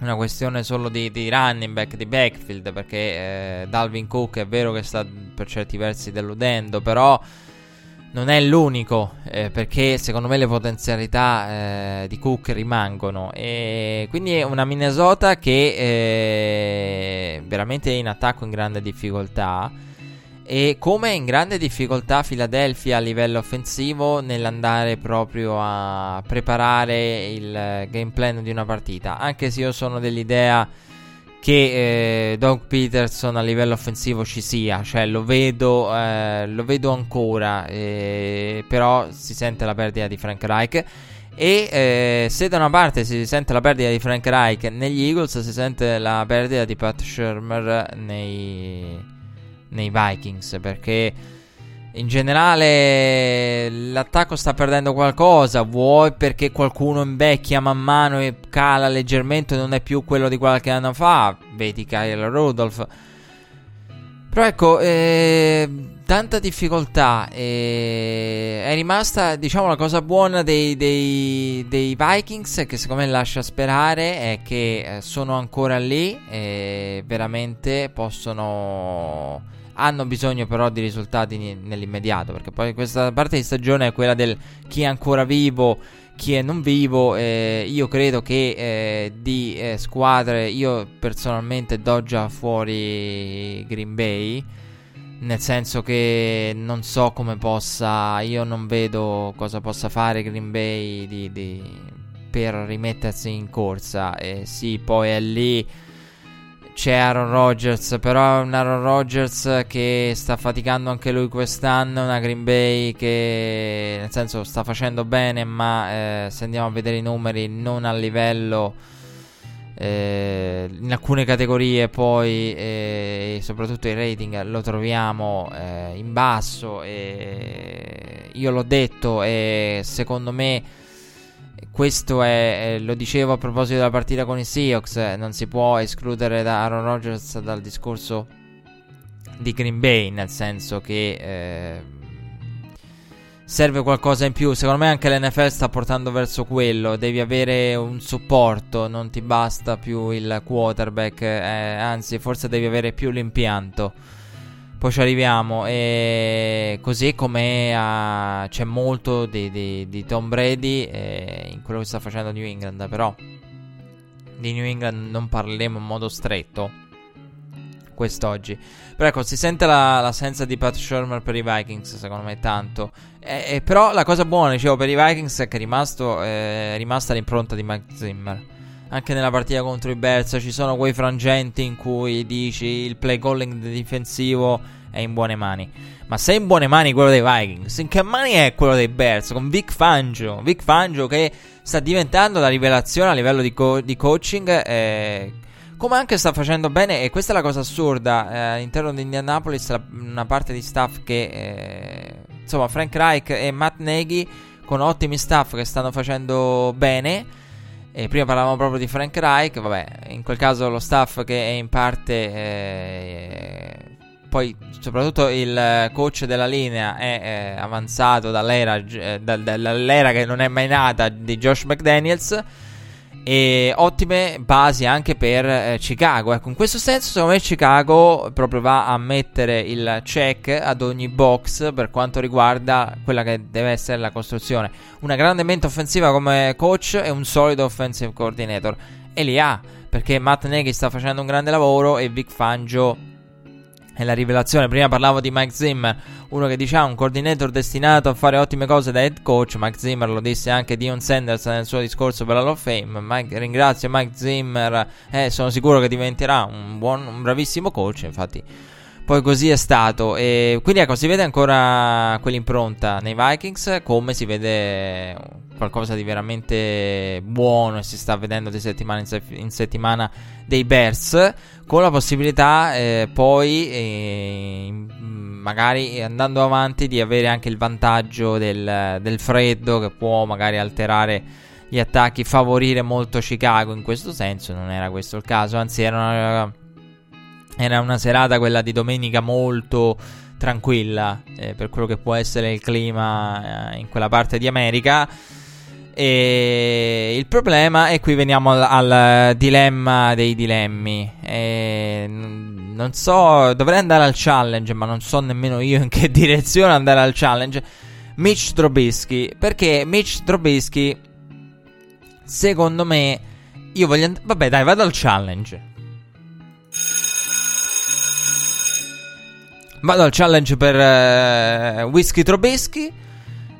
una questione solo di, di, running back, di backfield, perché eh, Dalvin Cook è vero che sta per certi versi deludendo, però non è l'unico, eh, perché secondo me le potenzialità eh, di Cook rimangono. E quindi è una Minnesota che è veramente in attacco in grande difficoltà. E come in grande difficoltà Philadelphia a livello offensivo nell'andare proprio a preparare il game plan di una partita. Anche se io sono dell'idea che eh, Doug Peterson a livello offensivo ci sia, cioè lo vedo, eh, lo vedo ancora, eh, però si sente la perdita di Frank Reich. E eh, se da una parte si sente la perdita di Frank Reich negli Eagles, si sente la perdita di Pat Shermer nei nei Vikings perché in generale l'attacco sta perdendo qualcosa, vuoi perché qualcuno invecchia man mano e cala leggermente, non è più quello di qualche anno fa, vedi Kyle Rudolph. Però ecco, eh, tanta difficoltà. Eh, è rimasta, diciamo, la cosa buona dei, dei, dei, Vikings, che secondo me lascia sperare, è che eh, sono ancora lì e veramente possono hanno bisogno però di risultati nell'immediato, perché poi questa parte di stagione è quella del chi è ancora vivo, chi è non vivo. Eh, io credo che eh, di eh, squadre, io personalmente do già fuori Green Bay. Nel senso che non so come possa, io non vedo cosa possa fare Green Bay di, di, per rimettersi in corsa. Sì, poi è lì c'è Aaron Rodgers, però è un Aaron Rodgers che sta faticando anche lui quest'anno, una Green Bay che nel senso sta facendo bene, ma eh, se andiamo a vedere i numeri non a livello eh, in alcune categorie poi eh, soprattutto il rating lo troviamo eh, in basso e io l'ho detto e secondo me questo è, lo dicevo a proposito della partita con i Seahawks, eh, non si può escludere da Aaron Rodgers dal discorso di Green Bay, nel senso che eh, serve qualcosa in più. Secondo me anche l'NFL sta portando verso quello, devi avere un supporto, non ti basta più il quarterback, eh, anzi forse devi avere più l'impianto. Poi ci arriviamo. E così come a... c'è molto di, di, di Tom Brady eh, in quello che sta facendo New England. Però di New England non parleremo in modo stretto quest'oggi. Però ecco, si sente la, l'assenza di Pat Shermer per i Vikings, secondo me tanto. E, e però la cosa buona, dicevo, per i Vikings è che è, rimasto, eh, è rimasta l'impronta di Mike Zimmer. Anche nella partita contro i Bears ci sono quei frangenti in cui dici il play calling difensivo è in buone mani. Ma se è in buone mani quello dei Vikings, in che mani è quello dei Bears? Con Vic Fangio. Vic Fangio che sta diventando la rivelazione a livello di, co- di coaching. Eh, come anche sta facendo bene, e questa è la cosa assurda, eh, all'interno di Indianapolis la, una parte di staff che... Eh, insomma, Frank Reich e Matt Nagy con ottimi staff che stanno facendo bene e prima parlavamo proprio di Frank Reich, vabbè, in quel caso lo staff che è in parte... Eh, poi soprattutto il coach della linea è eh, avanzato dall'era, eh, da, dall'era che non è mai nata di Josh McDaniels. E ottime basi anche per eh, Chicago. Ecco, in questo senso, secondo me, Chicago proprio va a mettere il check ad ogni box per quanto riguarda quella che deve essere la costruzione. Una grande mente offensiva come coach e un solido offensive coordinator. E li ha perché Matt Nagy sta facendo un grande lavoro e Vic Fangio è la rivelazione. Prima parlavo di Mike Zimmer, uno che diciamo un coordinator destinato a fare ottime cose da head coach. Mike Zimmer lo disse anche Dion Sanders nel suo discorso per la Hall of Fame. Mike, ringrazio Mike Zimmer eh, sono sicuro che diventerà un, buon, un bravissimo coach. Infatti, poi così è stato. E quindi ecco, si vede ancora quell'impronta nei Vikings, come si vede qualcosa di veramente buono e si sta vedendo di settimana in, se- in settimana dei Bears con la possibilità eh, poi eh, magari andando avanti di avere anche il vantaggio del, del, freddo che può magari alterare gli attacchi favorire molto Chicago in questo senso non era questo il caso anzi era una, era una serata quella di domenica molto tranquilla eh, per quello che può essere il clima eh, in quella parte di America e il problema, e qui veniamo al, al dilemma dei dilemmi. E non so, dovrei andare al challenge, ma non so nemmeno io in che [laughs] direzione andare al challenge. Mitch Trubisky, perché Mitch Trubisky, secondo me, io voglio andare. Vabbè, dai, vado al challenge. Vado al challenge per uh, Whisky Trubisky.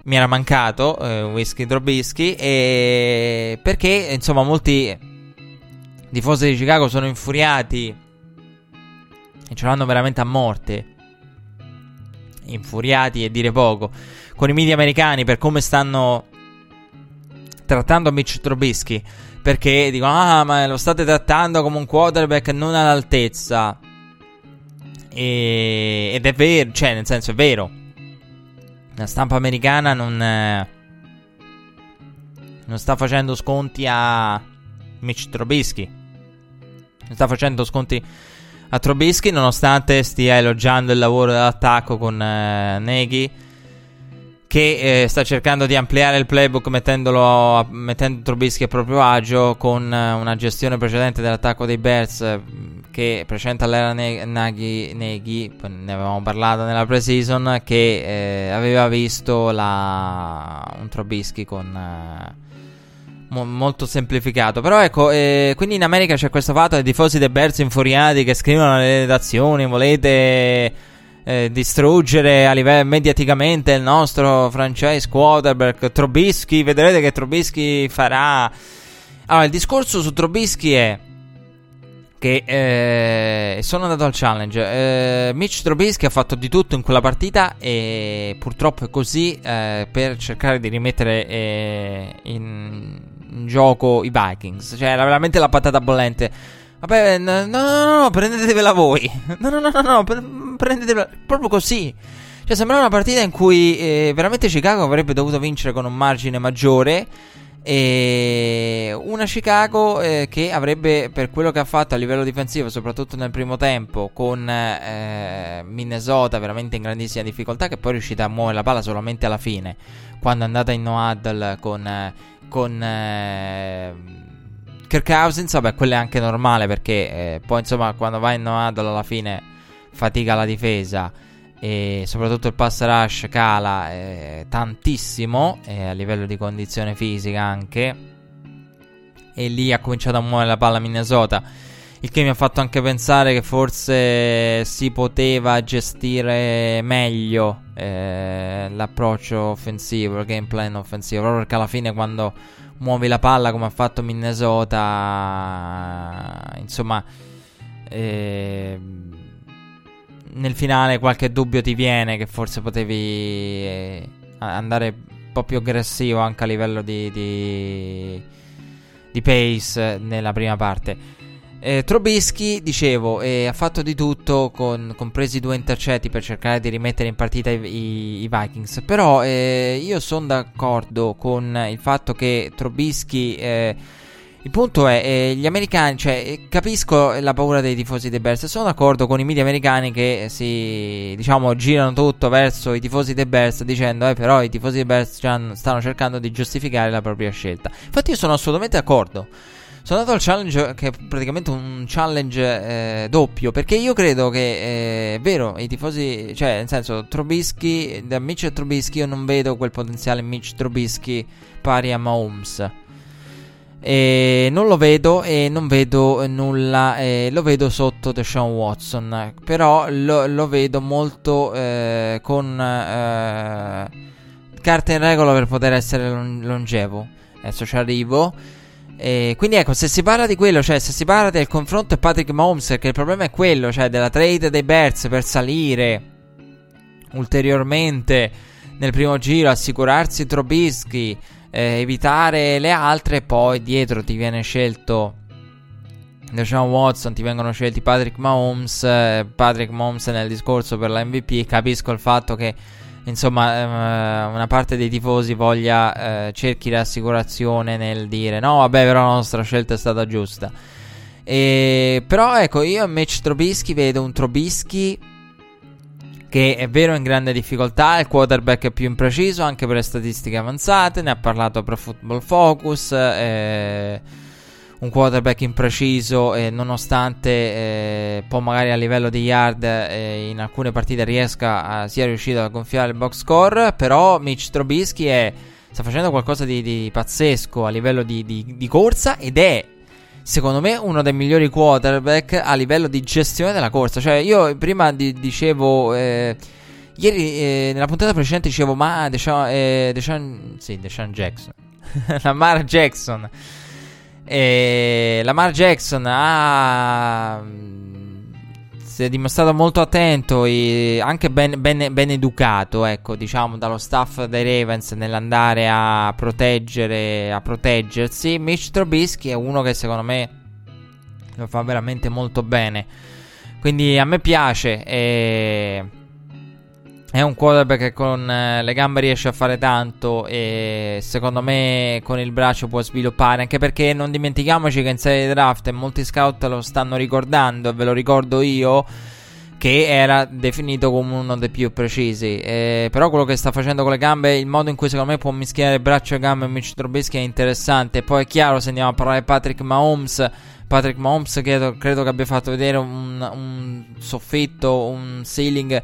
Mi era mancato eh, Whisky Drobisky e perché insomma molti tifosi di Chicago sono infuriati e ce l'hanno veramente a morte. Infuriati e dire poco. Con i media americani per come stanno trattando Mitch Trubisky. Perché dicono ah ma lo state trattando come un quarterback non all'altezza e... ed è vero cioè nel senso è vero la stampa americana non, eh, non sta facendo sconti a Mitch Trubisky. Non sta facendo sconti a Trubisky nonostante stia elogiando il lavoro dell'attacco con eh, Nagy che eh, sta cercando di ampliare il playbook mettendolo, mettendo Trubisky a proprio agio con eh, una gestione precedente dell'attacco dei Bears che precedente all'era Nagy, Nagy, ne avevamo parlato nella pre-season, che eh, aveva visto la, un Trubisky con... Eh, mo- molto semplificato. Però ecco, eh, quindi in America c'è questo fatto dei tifosi dei Bears infuriati che scrivono alle redazioni, volete... Eh, distruggere a livello mediaticamente il nostro franchise quarterback Trubisky. Vedrete che Trubisky farà. Allora, il discorso su Trubisky è che eh, sono andato al challenge. Eh, Mitch Trubisky ha fatto di tutto in quella partita e purtroppo è così eh, per cercare di rimettere eh, in, in, gioco i Vikings. Cioè, era veramente la patata bollente. Vabbè, no, no, no, no prendetevela voi. No, no, no, no, no prendetevela proprio così. Cioè, sembrava una partita in cui eh, veramente Chicago avrebbe dovuto vincere con un margine maggiore. E una Chicago eh, che avrebbe, per quello che ha fatto a livello difensivo, soprattutto nel primo tempo, con eh, Minnesota veramente in grandissima difficoltà, che poi è riuscita a muovere la palla solamente alla fine, quando è andata in no huddle con, con eh, Kirk Cousins. Vabbè, quello è anche normale perché eh, poi insomma, quando vai in no huddle alla fine fatica la difesa e soprattutto il pass rush cala eh, tantissimo eh, a livello di condizione fisica anche e lì ha cominciato a muovere la palla Minnesota il che mi ha fatto anche pensare che forse si poteva gestire meglio eh, l'approccio offensivo, il game plan offensivo, proprio perché alla fine quando muovi la palla come ha fatto Minnesota, insomma, eh, nel finale qualche dubbio ti viene che forse potevi eh, andare un po' più aggressivo anche a livello di, di, di pace nella prima parte. Eh, Trubisky, dicevo, eh, ha fatto di tutto, con, compresi due intercetti per cercare di rimettere in partita i, i, i Vikings. Però eh, io sono d'accordo con il fatto che Trubisky eh, il punto è, eh, gli americani, cioè, eh, capisco la paura dei tifosi dei Bears. Sono d'accordo con i media americani che si, diciamo, girano tutto verso i tifosi dei Bears dicendo, eh, però i tifosi dei Bears stanno cercando di giustificare la propria scelta. Infatti, io sono assolutamente d'accordo. Sono andato al challenge che è praticamente un challenge eh, doppio. Perché io credo che eh, è vero, i tifosi, cioè nel senso, Trubisky, da Mitch Trubisky io non vedo quel potenziale Mitch Trubisky pari a Mahomes. E non lo vedo e non vedo nulla, eh, lo vedo sotto Deshaun Watson, però lo, lo vedo molto eh, con eh, carte in regola per poter essere longevo. Adesso ci arrivo. E quindi ecco, se si parla di quello, cioè se si parla del confronto Patrick Mahomes, che il problema è quello, cioè della trade dei Bears per salire ulteriormente nel primo giro, assicurarsi Trubisky eh, evitare le altre. Poi dietro ti viene scelto Deshaun Watson, ti vengono scelti Patrick Mahomes. Eh, Patrick Mahomes nel discorso per la MVP. Capisco il fatto che insomma eh, una parte dei tifosi voglia eh, cerchi rassicurazione nel dire no, vabbè, però la nostra scelta è stata giusta. E, però ecco, io invece Trobischi vedo un Trobischi che è vero in grande difficoltà, il quarterback è più impreciso anche per le statistiche avanzate, ne ha parlato Pro Football Focus, eh, un quarterback impreciso e nonostante eh, poi magari a livello di yard eh, in alcune partite riesca a, sia riuscito a gonfiare il box score, però Mitch Trubisky è, sta facendo qualcosa di, di pazzesco a livello di, di, di corsa ed è secondo me uno dei migliori quarterback a livello di gestione della corsa. Cioè, io prima di, dicevo. Eh, ieri eh, nella puntata precedente dicevo: Ma Deshaun, eh, Deshaun, sì, Deshaun Jackson. [laughs] Lamar Jackson. Eh, Lamar Jackson ha si è dimostrato molto attento e anche ben, ben, ben, educato, ecco, diciamo, dallo staff dei Ravens nell'andare a proteggere, a proteggersi. Mitch Trubisky è uno che secondo me lo fa veramente molto bene. Quindi a me piace. E... È un quarterback che con eh, le gambe riesce a fare tanto e secondo me con il braccio può sviluppare, anche perché non dimentichiamoci che in serie draft e molti scout lo stanno ricordando, ve lo ricordo io, che era definito come uno dei più precisi. Eh, però quello che sta facendo con le gambe, il modo in cui secondo me può mischiare braccio e gambe Mitch Trubisky è interessante. Poi è chiaro, se andiamo a parlare di Patrick Mahomes, Patrick Mahomes credo, credo che abbia fatto vedere un, un soffitto, un ceiling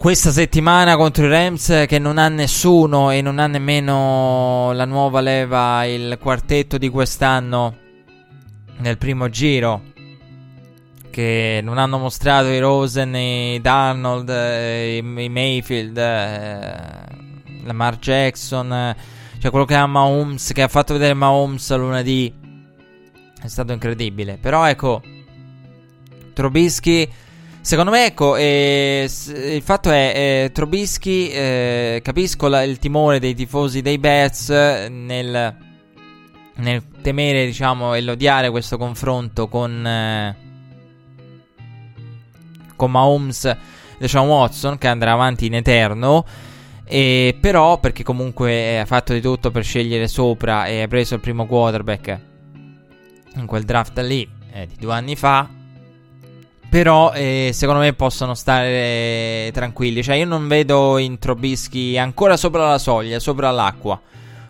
questa settimana contro i Rams che non ha nessuno e non ha nemmeno la nuova leva, il quartetto di quest'anno nel primo giro che non hanno mostrato i Rosen, i Darnold, i, i Mayfield, eh, Lamar Jackson, eh, cioè quello che ha Mahomes, che ha fatto vedere Mahomes lunedì è stato incredibile. Però ecco, Trubisky Secondo me, ecco, eh, il fatto è, eh, Trubisky, eh, capisco la, il timore dei tifosi dei Bears nel, nel temere, diciamo, e l'odiare questo confronto con, eh, con Mahomes e Watson, che andrà avanti in eterno. E però, perché comunque ha fatto di tutto per scegliere sopra e ha preso il primo quarterback in quel draft lì eh, di due anni fa però eh, secondo me possono stare tranquilli. Cioè, io non vedo in Trobischi ancora sopra la soglia, sopra l'acqua.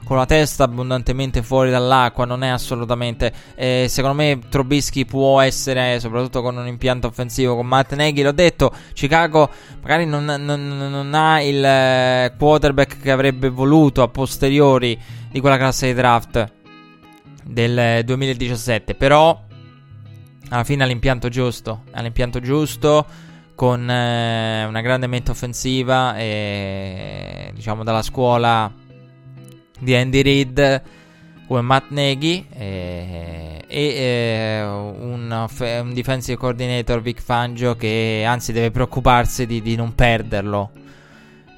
Con la testa abbondantemente fuori dall'acqua, non è assolutamente. Eh, secondo me Trobischi può essere, soprattutto con un impianto offensivo con Matt Nagy. L'ho detto, Chicago magari non, non, non ha il eh, quarterback che avrebbe voluto a posteriori di quella classe di draft del 2017. Però alla fine all'impianto giusto, all'impianto giusto con eh, una grande mente offensiva e diciamo dalla scuola di Andy Reid come Matt Nagy e, e eh, un, un, defensive coordinator Vic Fangio che anzi deve preoccuparsi di, di non perderlo.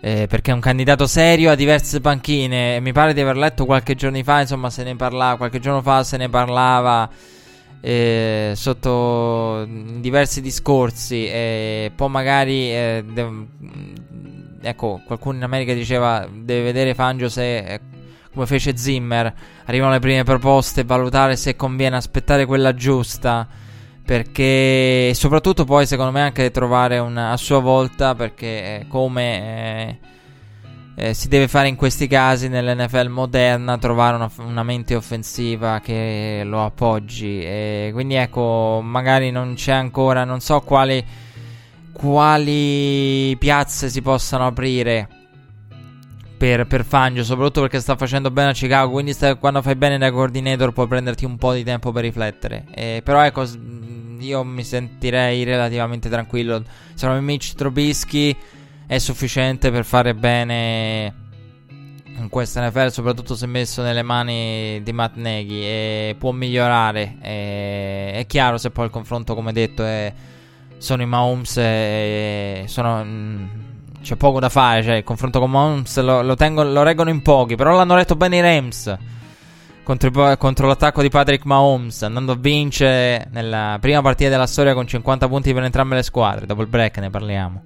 Eh, perché è un candidato serio a diverse panchine. Mi pare di aver letto qualche giorno fa insomma se ne parlava qualche giorno fa se ne parlava eh, sotto diversi discorsi e poi magari eh, de- ecco qualcuno in America diceva deve vedere Fangio se eh, come fece Zimmer arrivano le prime proposte valutare se conviene aspettare quella giusta. Perché soprattutto poi secondo me anche trovare una a sua volta perché come eh, si deve fare in questi casi nell'NFL moderna trovare una, una, mente offensiva che lo appoggi. E quindi ecco magari non c'è ancora non so quali quali piazze si possano aprire per, per Fangio soprattutto perché sta facendo bene a Chicago quindi sta, quando fai bene da coordinator puoi prenderti un po' di tempo per riflettere. Eh, però ecco io mi sentirei relativamente tranquillo. Secondo Mitch Trubisky è sufficiente per fare bene in questa NFL, soprattutto se messo nelle mani di Matt Neghi e può migliorare. E, è chiaro se poi il confronto, come detto, è, sono i Mahomes e sono, mm, c'è poco da fare, cioè il confronto con Mahomes lo, lo, tengo, lo reggono in pochi, però l'hanno letto bene i Rams. Contro, contro, l'attacco di Patrick Mahomes, andando a vincere nella prima partita della storia con 50 punti per entrambe le squadre. Dopo il break ne parliamo.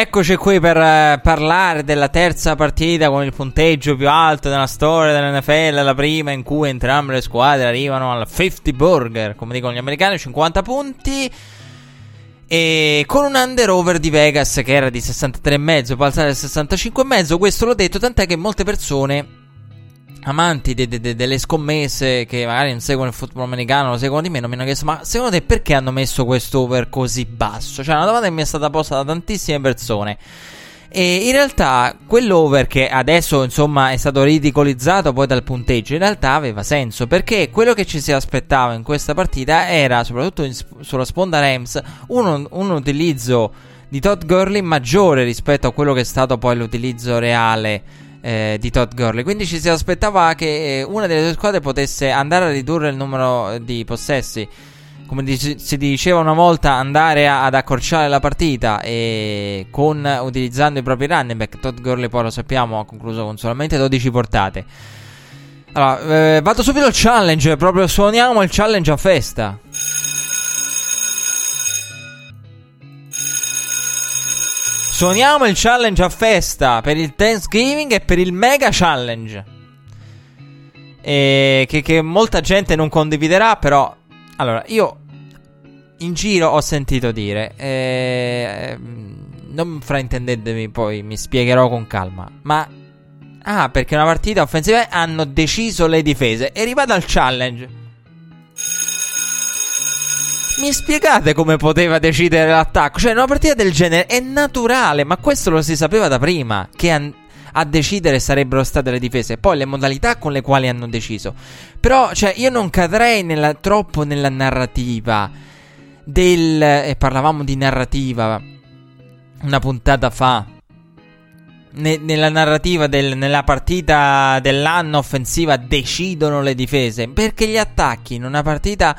Eccoci qui per uh, parlare della terza partita con il punteggio più alto della storia dell'NFL, la prima in cui entrambe le squadre arrivano al 50 burger, come dicono gli americani, 50 punti. E con un under over di Vegas che era di 63,5, poi alzare a 65,5. Questo l'ho detto, tant'è che molte persone amanti de, de, de, delle scommesse che magari non seguono il football americano, lo seguono di meno, mi hanno chiesto: Ma secondo te perché hanno messo questo over così basso? Cioè, una domanda che mi è stata posta da tantissime persone. E in realtà quell'over che adesso insomma è stato ridicolizzato poi dal punteggio, in realtà aveva senso perché quello che ci si aspettava in questa partita era, soprattutto in, sulla sponda Rams, un, un utilizzo di Todd Gurley maggiore rispetto a quello che è stato poi l'utilizzo reale eh, di Todd Gurley. Quindi ci si aspettava che eh, una delle due squadre potesse andare a ridurre il numero di possessi come si diceva una volta, andare a, ad accorciare la partita e con utilizzando i propri running back. Todd Gurley poi lo sappiamo ha concluso con solamente 12 portate. Allora, eh, vado subito al challenge, proprio suoniamo il challenge a festa. Suoniamo il challenge a festa per il Thanksgiving e per il Mega Challenge. E che, che molta gente non condividerà, però. Allora, io in giro ho sentito dire. Eh, non fraintendetemi, poi mi spiegherò con calma. Ma. Ah, perché una partita offensiva hanno deciso le difese. E arrivata al challenge. Mi spiegate come poteva decidere l'attacco? Cioè, una partita del genere è naturale, ma questo lo si sapeva da prima. Che an- a decidere sarebbero state le difese. Poi le modalità con le quali hanno deciso. Però, cioè, io non cadrei nella, troppo nella narrativa del. E parlavamo di narrativa una puntata fa. Ne, nella narrativa del, nella partita dell'anno offensiva decidono le difese. Perché gli attacchi in una partita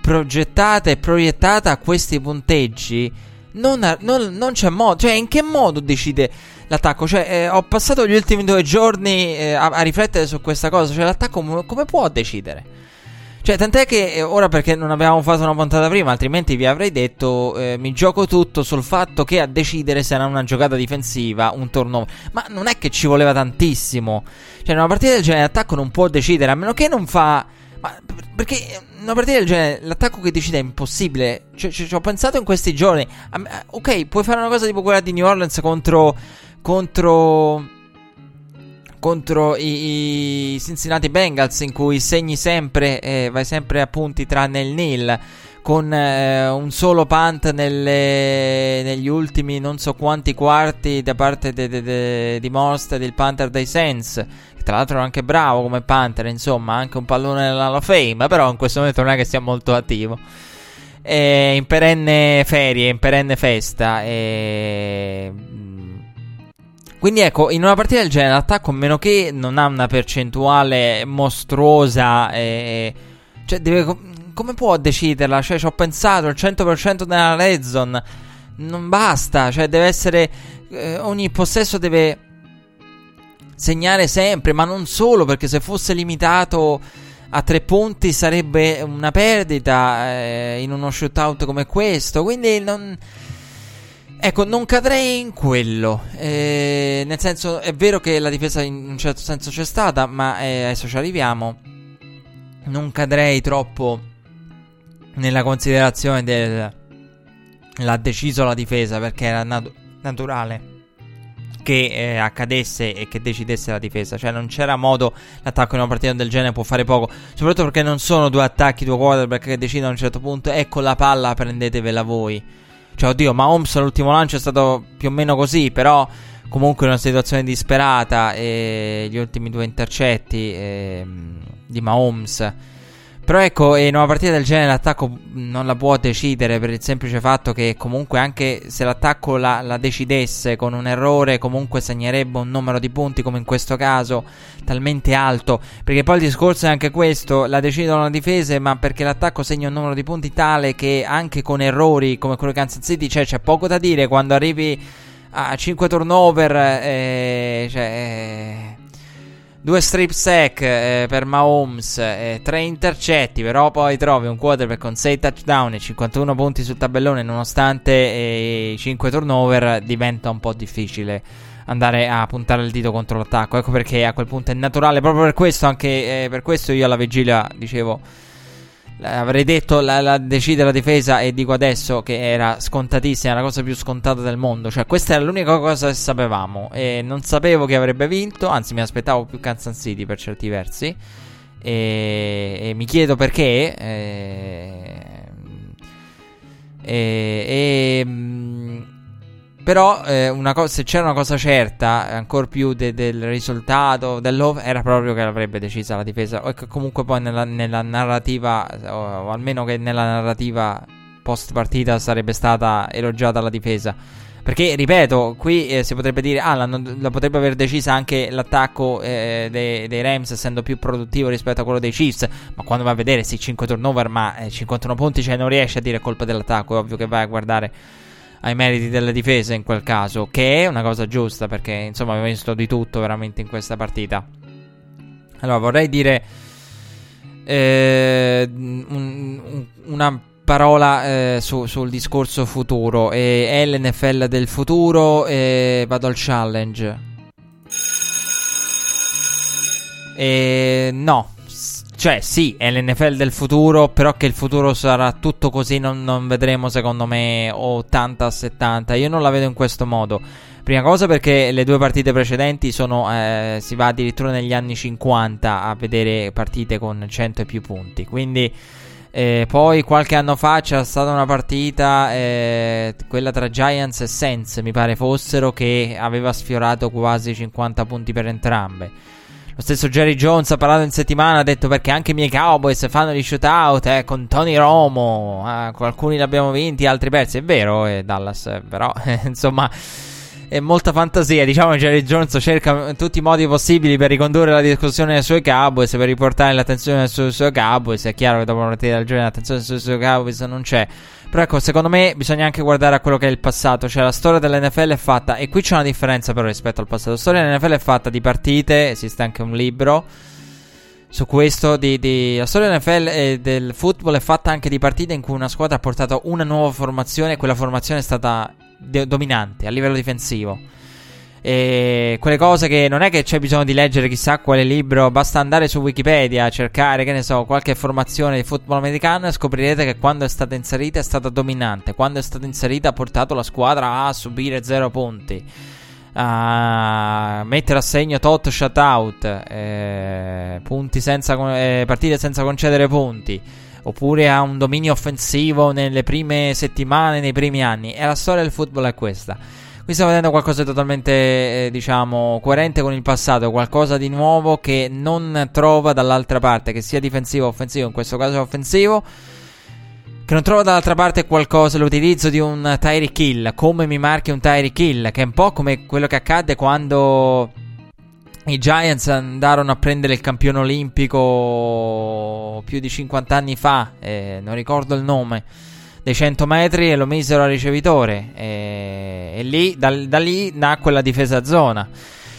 progettata e proiettata a questi punteggi, non, non, non c'è modo. Cioè, in che modo decide l'attacco? Cioè, eh, ho passato gli ultimi due giorni eh, a, a, riflettere su questa cosa. Cioè, l'attacco come, come può decidere? Cioè, tant'è che eh, ora perché non abbiamo fatto una puntata prima, altrimenti vi avrei detto eh, mi gioco tutto sul fatto che a decidere era una giocata difensiva, un turnover. Ma non è che ci voleva tantissimo. Cioè, in una partita del genere l'attacco non può decidere, a meno che non fa ma perché una partita del genere, l'attacco che decide è impossibile. Cioè, ci ho pensato in questi giorni. Ok, puoi fare una cosa tipo quella di New Orleans contro. contro. contro i, i Cincinnati Bengals, in cui segni sempre, eh, vai sempre a punti tranne il nil. Con eh, un solo punt nelle, negli ultimi non so quanti quarti da parte de, de, de, di Most del Panther dei Saints tra l'altro è anche bravo come Panther, insomma, anche un pallone nell'Hall of Fame, però in questo momento non è che sia molto attivo. È in perenne ferie, in perenne festa. E... Mm, quindi ecco, in una partita del genere l'attacco, a meno che non ha una percentuale mostruosa, e... cioè deve... come può deciderla? Cioè ci ho pensato, il 100% nella red zone non basta, cioè deve essere... Eh, ogni possesso deve segnare sempre, ma non solo, perché se fosse limitato a tre punti sarebbe una perdita eh, in uno shootout come questo. Quindi non. Ecco, non cadrei in quello. Eh, nel senso, è vero che la difesa in un certo senso c'è stata, ma eh, adesso ci arriviamo. Non cadrei troppo nella considerazione del. L'ha deciso la difesa perché era nat- naturale che eh, accadesse e che decidesse la difesa. Cioè, non c'era modo. L'attacco in una partita del genere può fare poco. Soprattutto perché non sono due attacchi, due quarterback che decidono a un certo punto. Ecco la palla, prendetevela voi. Cioè, oddio, ma Holmes all'ultimo lancio è stato più o meno così. Però, comunque, in una situazione disperata. E gli ultimi due intercetti eh, di Mahomes però ecco, in una partita del genere l'attacco non la può decidere per il semplice fatto che comunque anche se l'attacco la, la, decidesse con un errore comunque segnerebbe un numero di punti come in questo caso talmente alto. Perché poi il discorso è anche questo, la decidono le difese ma perché l'attacco segna un numero di punti tale che anche con errori come quello di Kansas City cioè, c'è poco da dire quando arrivi a 5 turnover. Eh, cioè... Eh, Due strip sack eh, per Mahomes, eh, tre intercetti, però poi trovi un quarterback con 6 touchdown e 51 punti sul tabellone nonostante eh, i 5 turnover diventa un po' difficile andare a puntare il dito contro l'attacco. Ecco perché a quel punto è naturale, proprio per questo, anche eh, per questo io alla vigilia dicevo avrei detto la, la decide la difesa e dico adesso che era scontatissima, la cosa più scontata del mondo. Cioè, questa era l'unica cosa che sapevamo. E non sapevo chi avrebbe vinto, anzi, mi aspettavo più Kansas City per certi versi. E, e mi chiedo perché. E, e, e però eh, co- se c'era una cosa certa, ancora più de- del risultato dell'over, era proprio che l'avrebbe decisa la difesa. O che comunque poi nella, nella narrativa, o, o, almeno che nella narrativa post partita sarebbe stata elogiata la difesa. Perché, ripeto, qui eh, si potrebbe dire, ah, la, la, potrebbe aver decisa anche l'attacco eh, dei, dei, Rams essendo più produttivo rispetto a quello dei Chiefs. Ma quando va a vedere, sì, 5 turnover, ma eh, 51 punti, cioè non riesce a dire colpa dell'attacco. È ovvio che vai a guardare ai meriti della difesa in quel caso, che è una cosa giusta perché, insomma, abbiamo visto di tutto veramente in questa partita. Allora, vorrei dire eh, un, un, una parola eh, su, sul discorso futuro. E è l'NFL del futuro e vado al challenge. No. Cioè, sì, è l'NFL del futuro, però che il futuro sarà tutto così non, non vedremo, secondo me, 80-70. Io non la vedo in questo modo. Prima cosa perché le due partite precedenti sono, eh, si va addirittura negli anni 50 a vedere partite con 100 e più punti. Quindi eh, poi qualche anno fa c'era stata una partita, eh, quella tra Giants e Saints, mi pare fossero, che aveva sfiorato quasi 50 punti per entrambe. Lo stesso Jerry Jones ha parlato in settimana, ha detto perché anche i miei Cowboys fanno gli shootout eh, con Tony Romo. Eh, alcuni li abbiamo vinti, altri persi. È vero, eh, Dallas, però [laughs] insomma e molta fantasia. Diciamo che Jerry Jones cerca tutti i modi possibili per ricondurre la discussione ai suoi Cowboys, per riportare l'attenzione sui suoi Cowboys. È chiaro che dopo una partita del genere l'attenzione sui suoi Cowboys non c'è. Però ecco, secondo me bisogna anche guardare a quello che è il passato. Cioè, la storia dell'NFL è fatta. E qui c'è una differenza, però, rispetto al passato. La storia dell'NFL è fatta di partite. Esiste anche un libro su questo. Di, di, la storia dell'NFL e del football è fatta anche di partite in cui una squadra ha portato una nuova formazione. E quella formazione è stata de- dominante a livello difensivo. E quelle cose che non è che c'è bisogno di leggere chissà quale libro, basta andare su Wikipedia, cercare, che ne so, qualche formazione di football americano e scoprirete che quando è stata inserita è stata dominante. Quando è stata inserita ha portato la squadra a subire zero punti, a mettere a segno tot shutout, eh, senza, eh, partite senza concedere punti oppure ha un dominio offensivo nelle prime settimane, nei primi anni. E la storia del football è questa. Qui stiamo vedendo qualcosa di totalmente, eh, diciamo, coerente con il passato, qualcosa di nuovo che non trova dall'altra parte, che sia difensivo o offensivo, in questo caso offensivo. Che non trova dall'altra parte qualcosa, l'utilizzo di un Tyreek Hill, come mi marchi un Tyreek Hill, che è un po' come quello che accadde quando i Giants andarono a prendere il campione olimpico più di 50 anni fa, eh, non ricordo il nome, dei 100 metri e lo misero a ricevitore. Eh, e lì, da, da, lì nacque la difesa zona.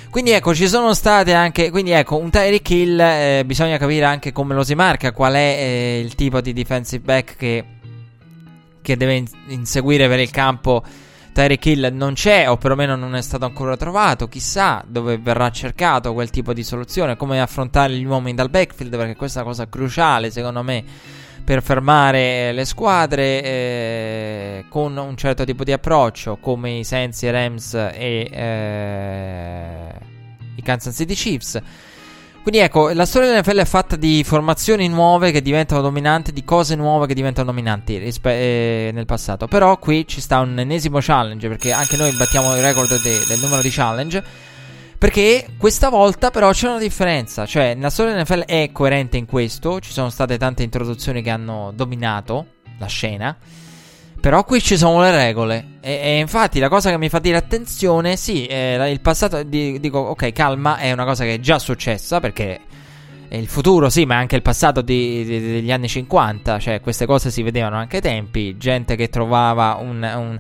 Quindi ecco, ci sono state anche. Quindi ecco, un Tyreek Hill eh, bisogna capire anche come lo si marca, qual è eh, il tipo di defensive back che, che deve inseguire per il campo Tyreek Hill non c'è o perlomeno non è stato ancora trovato, chissà dove verrà cercato quel tipo di soluzione, come affrontare gli uomini dal backfield, perché questa è una cosa cruciale secondo me per fermare le squadre eh, con un certo tipo di approccio come i Saints, i Rams e eh, i Kansas City Chiefs quindi ecco, la storia dell'NFL è fatta di formazioni nuove che diventano dominanti, di cose nuove che diventano dominanti rispe- eh, nel passato. Però qui ci sta un ennesimo challenge, perché anche noi battiamo il record de- del numero di challenge. Perché questa volta però c'è una differenza, cioè la storia dell'NFL è coerente in questo, ci sono state tante introduzioni che hanno dominato la scena. Però qui ci sono le regole. E, e, infatti la cosa che mi fa dire attenzione, sì, eh, il passato, di, dico, ok, calma, è una cosa che è già successa perché il futuro sì, ma anche il passato di, di, degli anni 50, cioè queste cose si vedevano anche ai tempi, gente che trovava un, un,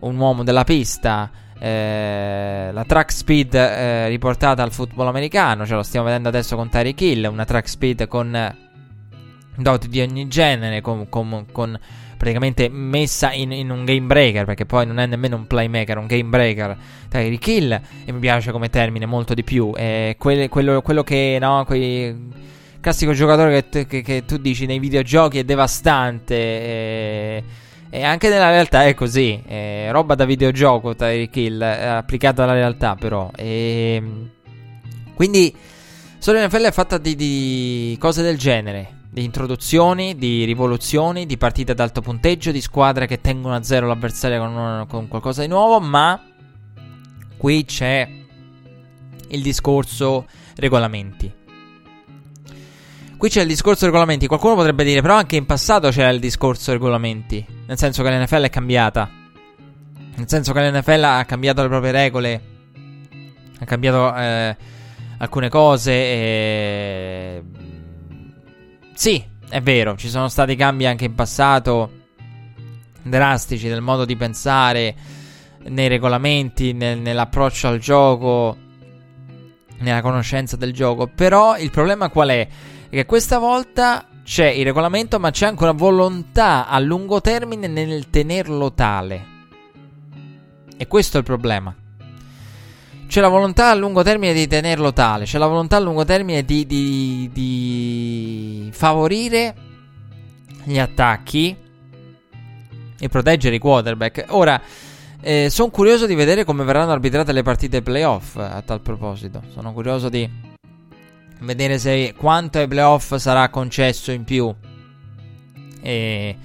un uomo della pista, eh, la track speed eh, riportata al football americano, cioè lo stiamo vedendo adesso con Tyreek Hill, una track speed con doti di ogni genere, con, con, con praticamente messa in, in, un game breaker, perché poi non è nemmeno un playmaker, un game breaker. Tyreek Hill, e mi piace come termine molto di più. È quel, quello, quello, che, no, quei classico giocatore che, che, che, tu dici nei videogiochi è devastante. E, e anche nella realtà è così. È roba da videogioco, Tyreek Hill, applicata alla realtà, però. E, quindi, solo NFL è fatta di, di cose del genere di introduzioni, di rivoluzioni, di partite ad alto punteggio, di squadre che tengono a zero l'avversario con, con qualcosa di nuovo, ma qui c'è il discorso regolamenti. Qui c'è il discorso regolamenti. Qualcuno potrebbe dire, però anche in passato c'era il discorso regolamenti. Nel senso che l'NFL è cambiata. Nel senso che l'NFL ha cambiato le proprie regole, ha cambiato eh, alcune cose. E... Sì, è vero, ci sono stati cambi anche in passato drastici nel modo di pensare, nei regolamenti, nel, nell'approccio al gioco, nella conoscenza del gioco. Però il problema qual è? È che questa volta c'è il regolamento, ma c'è anche una volontà a lungo termine nel tenerlo tale. E questo è il problema. C'è la volontà a lungo termine di tenerlo tale, c'è la volontà a lungo termine di, di, di favorire gli attacchi e proteggere i quarterback. Ora, eh, sono curioso di vedere come verranno arbitrate le partite playoff a tal proposito. Sono curioso di vedere se quanto ai playoff sarà concesso in più. E...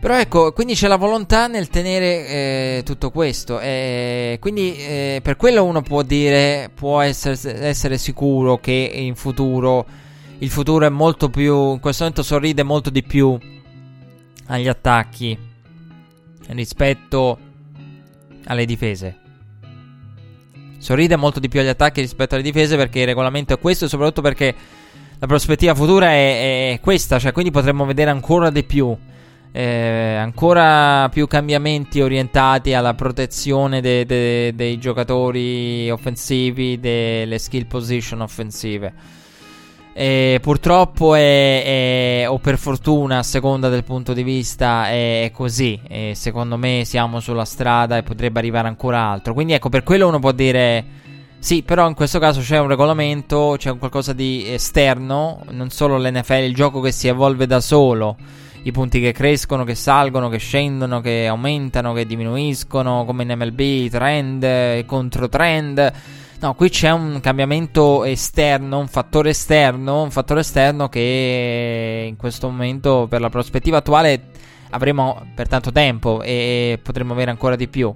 Però ecco, quindi c'è la volontà nel tenere eh, tutto questo. E quindi eh, per quello uno può dire, può essere, essere, sicuro che in futuro, il futuro è molto più, in questo momento sorride molto di più agli attacchi rispetto alle difese. Sorride molto di più agli attacchi rispetto alle difese perché il regolamento è questo e soprattutto perché la prospettiva futura è, è questa, cioè quindi potremmo vedere ancora di più. Eh, ancora più cambiamenti orientati alla protezione de, de, dei giocatori offensivi, delle skill position offensive. E purtroppo è, è, o per fortuna, a seconda del punto di vista, è, è così. E secondo me siamo sulla strada e potrebbe arrivare ancora altro. Quindi ecco, per quello uno può dire... Sì, però in questo caso c'è un regolamento, c'è un qualcosa di esterno, non solo l'NFL, il gioco che si evolve da solo, i punti che crescono, che salgono, che scendono, che aumentano, che diminuiscono, come in MLB, trend, controtrend. No, qui c'è un cambiamento esterno, un fattore esterno, un fattore esterno che in questo momento per la prospettiva attuale avremo per tanto tempo e potremo avere ancora di più.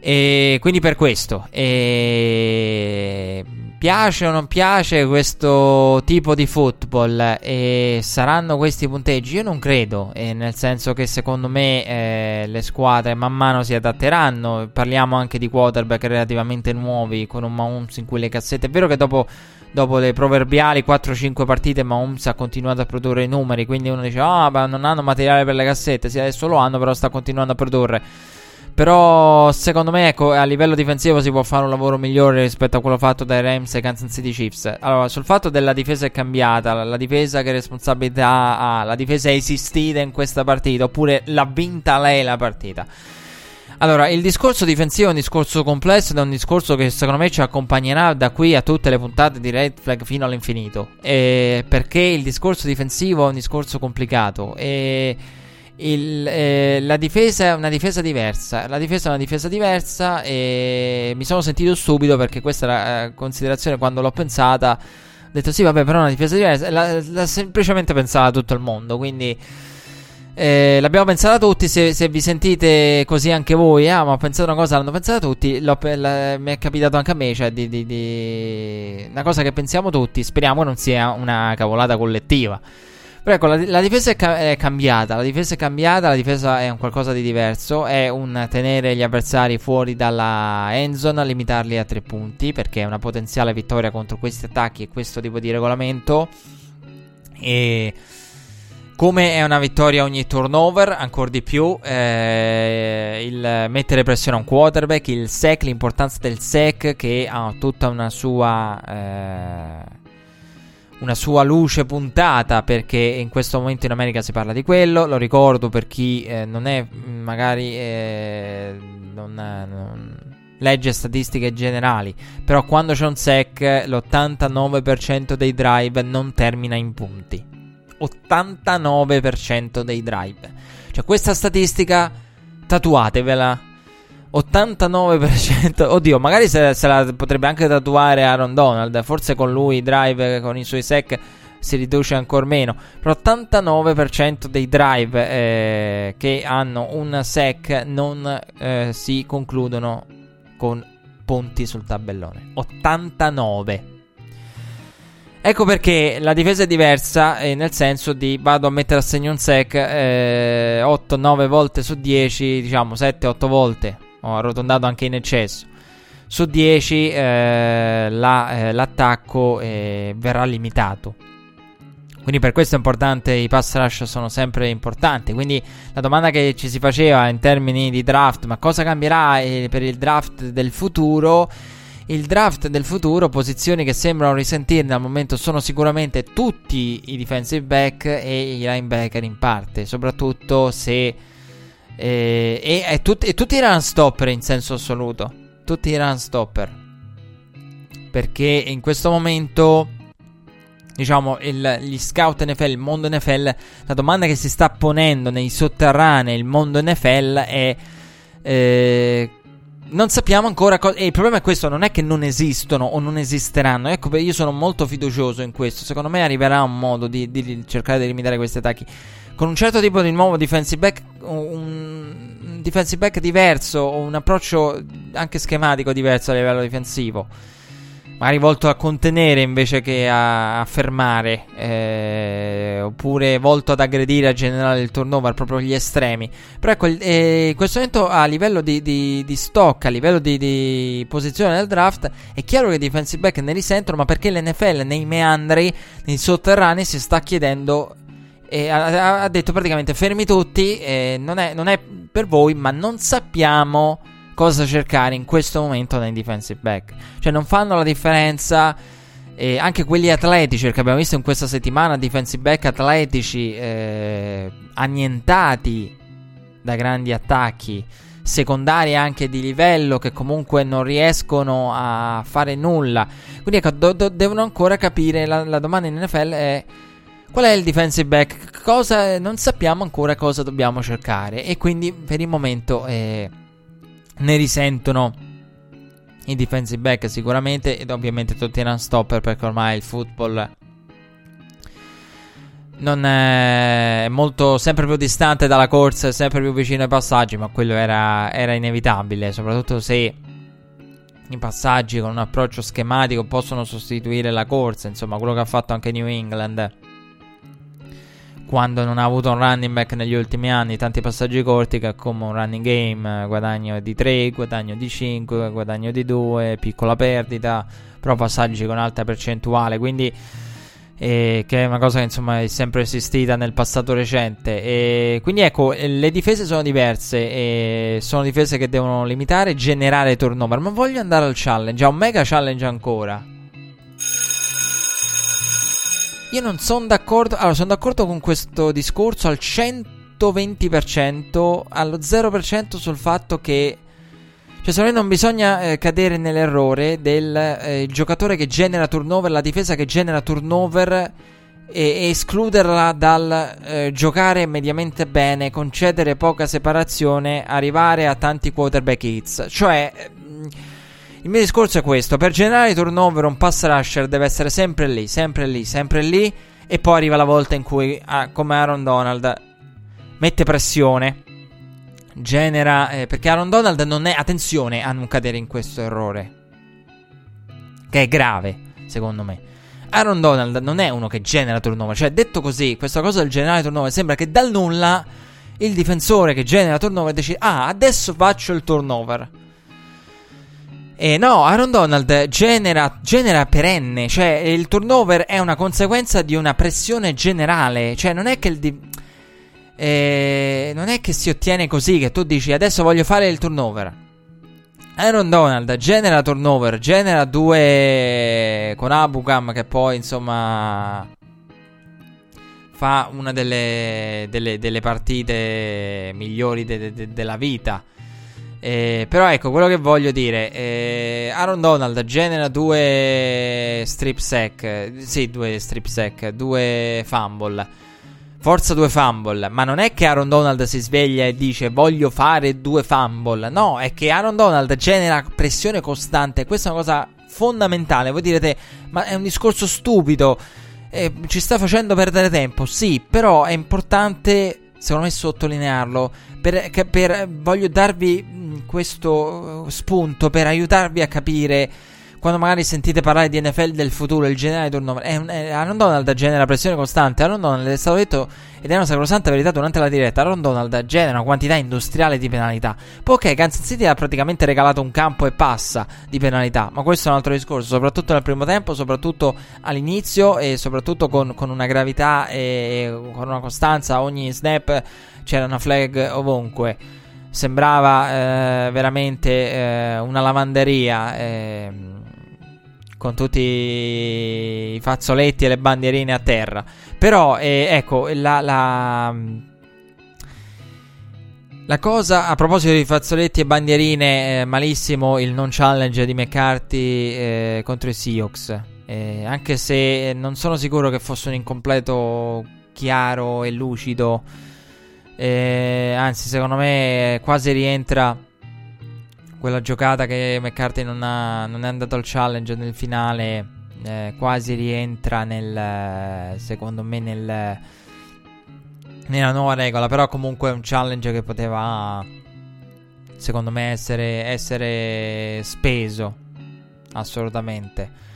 E quindi per questo. E piace o non piace questo tipo di football e saranno questi punteggi? Io non credo, eh, nel senso che secondo me eh, le squadre man mano si adatteranno. Parliamo anche di quarterback relativamente nuovi con un Mahomes in cui le cassette. È vero che dopo, dopo le proverbiali 4-5 partite Mahomes ha continuato a produrre i numeri, quindi uno dice ah, ma non hanno materiale per le cassette, sì adesso lo hanno, però sta continuando a produrre. Però secondo me ecco, a livello difensivo si può fare un lavoro migliore rispetto a quello fatto dai Rams e Kansas City Chiefs. Allora, sul fatto della difesa è cambiata, la, difesa che responsabilità ha, la difesa è esistita in questa partita oppure l'ha vinta lei la partita. Allora, il discorso difensivo è un discorso complesso ed è un discorso che secondo me ci accompagnerà da qui a tutte le puntate di Red Flag fino all'infinito. E perché il discorso difensivo è un discorso complicato e il, eh, la difesa è una difesa diversa. La difesa è una difesa diversa. E mi sono sentito stupido perché questa è la eh, considerazione quando l'ho pensata. Ho detto sì, vabbè, però è una difesa diversa. L'ha, l'ha semplicemente pensata tutto il mondo. Quindi eh, l'abbiamo pensata tutti. Se, se, vi sentite così anche voi, ah, ma ho pensato una cosa, l'hanno pensata tutti. La, mi è capitato anche a me. Cioè, di, di, di, una cosa che pensiamo tutti. Speriamo non sia una cavolata collettiva. Però ecco, la, la difesa è, ca- è, cambiata. La difesa è cambiata. La difesa è un qualcosa di diverso. È un tenere gli avversari fuori dalla end zone, limitarli a tre punti. Perché è una potenziale vittoria contro questi attacchi e questo tipo di regolamento. E. Come è una vittoria ogni turnover, ancora di più, eh, il mettere pressione a un quarterback, il sec, l'importanza del sec che ha tutta una sua eh, una sua luce puntata perché in questo momento in America si parla di quello. Lo ricordo per chi eh, non è magari eh, non, non, legge statistiche generali, però quando c'è un sec l'89% dei drive non termina in punti. 89% dei drive. Cioè questa statistica tatuatevela 89%. [laughs] Oddio, magari se, se, la potrebbe anche tatuare Aaron Donald. Forse con lui, drive con i suoi sec si riduce ancora meno. Però 89% dei drive eh, che hanno un sec non eh, si concludono con punti sul tabellone. 89. Ecco perché la difesa è diversa, eh, nel senso di vado a mettere a segno un sec eh, 8-9 volte su 10, diciamo 7-8 volte, ho arrotondato anche in eccesso. Su 10 eh, la, eh, l'attacco eh, verrà limitato. Quindi per questo è importante, i pass rush sono sempre importanti. Quindi la domanda che ci si faceva in termini di draft, ma cosa cambierà eh, per il draft del futuro? Il draft del futuro, posizioni che sembrano risentirne al momento sono sicuramente tutti i defensive back e i linebacker in parte, soprattutto se... Eh, e, e, tut, e tutti i run stopper in senso assoluto. Tutti i run stopper. Perché in questo momento diciamo, il, gli scout NFL, il mondo NFL, la domanda che si sta ponendo nei sotterranei, il mondo NFL è... Eh, non sappiamo ancora cosa. E il problema è questo: non è che non esistono o non esisteranno. Ecco, io sono molto fiducioso in questo. Secondo me arriverà un modo di, di cercare di limitare questi attacchi. Con un certo tipo di nuovo defensive back, un defensive back diverso, un approccio anche schematico diverso a livello difensivo magari volto a contenere invece che a, a fermare, eh, oppure volto ad aggredire a generare il turnover, proprio gli estremi. Però ecco, eh, in questo momento a livello di, di, di stock, a livello di, di, posizione nel draft, è chiaro che i defensive back ne risentono, ma perché l'NFL nei meandri, nei sotterranei, si sta chiedendo... E ha, ha detto praticamente fermi tutti, non, è, non è per voi, ma non sappiamo cosa cercare in questo momento nei defensive back. Cioè non fanno la differenza anche quelli atletici, che abbiamo visto in questa settimana, defensive back atletici eh, annientati da grandi attacchi, secondari anche di livello che comunque non riescono a fare nulla. Quindi ecco, do- do- devono ancora capire, la, la domanda in NFL è... Qual è il defensive back? Cosa, non sappiamo ancora cosa dobbiamo cercare. E quindi per il momento eh, ne risentono i defensive back sicuramente ed ovviamente tutti i run stopper perché ormai il football non è molto sempre più distante dalla corsa, sempre più vicino ai passaggi, ma quello era, era inevitabile, soprattutto se i passaggi con un approccio schematico possono sostituire la corsa, insomma, quello che ha fatto anche New England quando non ha avuto un running back negli ultimi anni, tanti passaggi corti che come un running game, guadagno di 3, guadagno di 5, guadagno di 2, piccola perdita, però passaggi con alta percentuale, quindi eh, che è una cosa che insomma è sempre esistita nel passato recente. E quindi ecco, le difese sono diverse, e sono difese che devono limitare, generare turnover, ma voglio andare al challenge, a un mega challenge ancora. Io non sono d'accordo. Allora, sono d'accordo con questo discorso al 120%, allo 0% sul fatto che. Cioè, secondo me non bisogna eh, cadere nell'errore del eh, giocatore che genera turnover, la difesa che genera turnover e, escluderla dal eh, giocare mediamente bene, concedere poca separazione, arrivare a tanti quarterback hits. Cioè il mio discorso è questo: per generare turnover, un pass rusher deve essere sempre lì, sempre lì, sempre lì. E poi arriva la volta in cui, ah, come Aaron Donald, mette pressione. Genera. Eh, perché Aaron Donald non è. Attenzione a non cadere in questo errore. Che è grave, secondo me. Aaron Donald non è uno che genera turnover. Cioè, detto così, questa cosa del generare turnover sembra che dal nulla il difensore che genera turnover decide: Ah, adesso faccio il turnover. Eh, no, Aaron Donald genera, genera, perenne, cioè il turnover è una conseguenza di una pressione generale, cioè non è che il di- eh, non è che si ottiene così che tu dici adesso voglio fare il turnover. Aaron Donald genera turnover, genera due con Abugam che poi insomma fa una delle, delle, delle partite migliori de, de, della vita. Eh, però ecco quello che voglio dire: eh, Aaron Donald genera due strip sack. Sì, due strip sack, due fumble. Forza due fumble. Ma non è che Aaron Donald si sveglia e dice voglio fare due fumble. No, è che Aaron Donald genera pressione costante. Questa è una cosa fondamentale. Voi direte, ma è un discorso stupido. Eh, ci sta facendo perdere tempo. Sì, però è importante, secondo me, sottolinearlo. Per, per, voglio darvi questo spunto per aiutarvi a capire quando magari sentite parlare di NFL del futuro, il generale turnover, è un, è, Aaron Donald genera pressione costante. Aaron Donald è stato detto ed è una sacrosanta verità durante la diretta. Aaron Donald genera una quantità industriale di penalità. Poi ok, Kansas City ha praticamente regalato un campo e passa di penalità, ma questo è un altro discorso, soprattutto nel primo tempo, soprattutto all'inizio e soprattutto con, con una gravità e con una costanza. Ogni snap c'era una flag ovunque sembrava eh, veramente eh, una lavanderia eh, con tutti i fazzoletti e le bandierine a terra. Però, eh, ecco, la, la, la, cosa a proposito di fazzoletti e bandierine, eh, malissimo il non challenge di McCarthy eh, contro i Seahawks. anche se non sono sicuro che fosse un incompleto chiaro e lucido eh, anzi, secondo me quasi rientra quella giocata che McCarthy non, ha, non è andato al challenge nel finale. Eh, quasi rientra nel. Secondo me, nel, nella nuova regola. Però, comunque, è un challenge che poteva. Secondo me, essere, essere speso. Assolutamente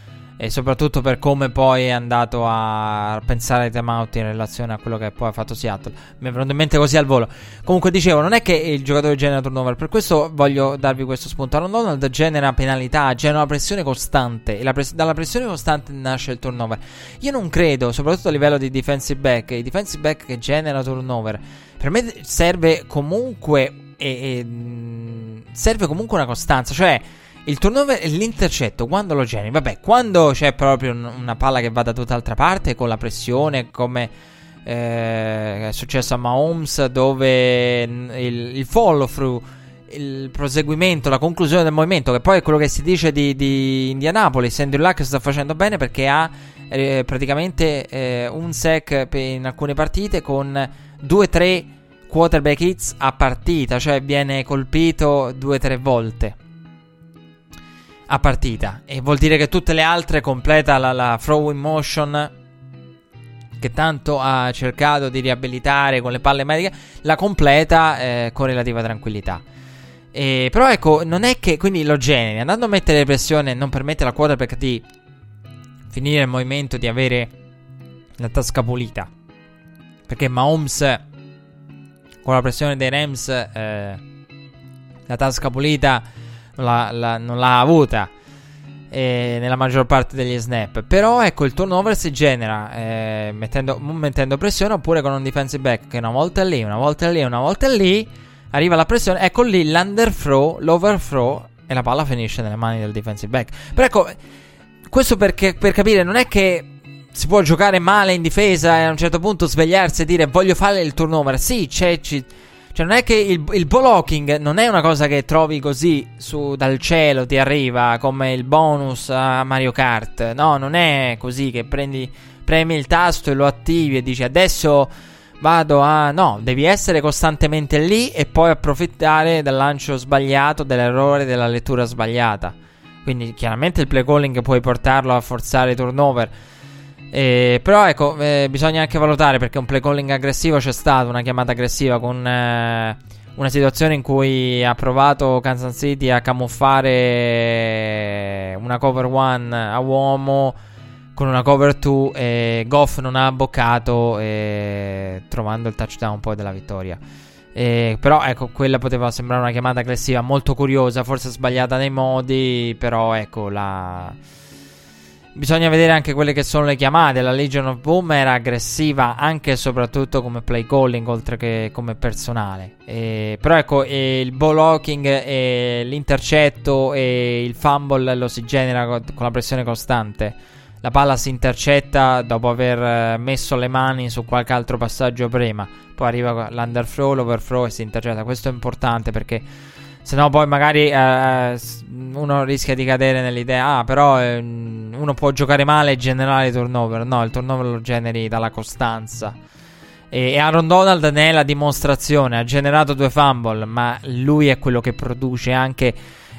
e soprattutto per come poi è andato a pensare ai timeout in relazione a quello che poi ha fatto Seattle. Mi è venuto in mente così al volo. Comunque dicevo, non è che il giocatore genera turnover, per questo voglio darvi questo spunto. Aaron Donald genera penalità, genera pressione costante e press- dalla pressione costante nasce il turnover. Io non credo, soprattutto a livello di defensive back, i defensive back che generano turnover, per me serve comunque e, e, serve comunque una costanza, cioè il turnover e l'intercetto quando lo generi? Vabbè, quando c'è proprio un, una palla che va da tutt'altra parte con la pressione, come eh, è successo a Mahomes, dove il, il follow through, il proseguimento, la conclusione del movimento, che poi è quello che si dice di, di Indianapolis. Andrew Luck sta facendo bene perché ha eh, praticamente eh, un sec in alcune partite con 2-3 quarterback hits a partita, cioè viene colpito 2-3 volte a partita. E vuol dire che tutte le altre completa la, la throw in motion che tanto ha cercato di riabilitare con le palle mediche, la completa eh, con relativa tranquillità. E, però ecco, non è che quindi lo generi, andando a mettere pressione non permette alla quarterback di finire il movimento, di avere la tasca pulita. Perché Mahomes con la pressione dei Rams eh, la tasca pulita la, la, non l'ha avuta eh, nella maggior parte degli snap. Però ecco, il turnover si genera eh, mettendo, mettendo, pressione oppure con un defensive back che una volta lì, una volta lì, una volta lì. Arriva la pressione, ecco lì l'underthrow, l'overthrow e la palla finisce nelle mani del defensive back. Però ecco, questo perché, per capire, non è che si può giocare male in difesa e a un certo punto svegliarsi e dire voglio fare il turnover. Sì, c'è, ci, cioè, non è che il, il blocking non è una cosa che trovi così su, dal cielo, ti arriva come il bonus a Mario Kart. No, non è così che prendi, premi il tasto e lo attivi e dici adesso vado a... No, devi essere costantemente lì e poi approfittare del lancio sbagliato, dell'errore, della lettura sbagliata. Quindi chiaramente il play calling puoi portarlo a forzare i turnover eh, però ecco, eh, bisogna anche valutare perché un play calling aggressivo c'è stato, una chiamata aggressiva con eh, una situazione in cui ha provato Kansas City a camuffare una cover one a uomo con una cover 2 e Goff non ha abboccato trovando il touchdown poi della vittoria. Eh, però ecco, quella poteva sembrare una chiamata aggressiva molto curiosa, forse sbagliata nei modi, però ecco la Bisogna vedere anche quelle che sono le chiamate. La Legion of Boom era aggressiva anche e soprattutto come play calling, oltre che come personale. E, però ecco, il ball hawking e l'intercetto e il fumble lo si genera con la pressione costante. La palla si intercetta dopo aver messo le mani su qualche altro passaggio prima. Poi arriva l'underthrow, l'overthrow e si intercetta. Questo è importante perché se no, poi magari eh, uno rischia di cadere nell'idea. Ah, però eh, uno può giocare male e generare turnover. No, il turnover lo generi dalla costanza. E, Aaron Donald ne è la dimostrazione. Ha generato due fumble, ma lui è quello che produce anche.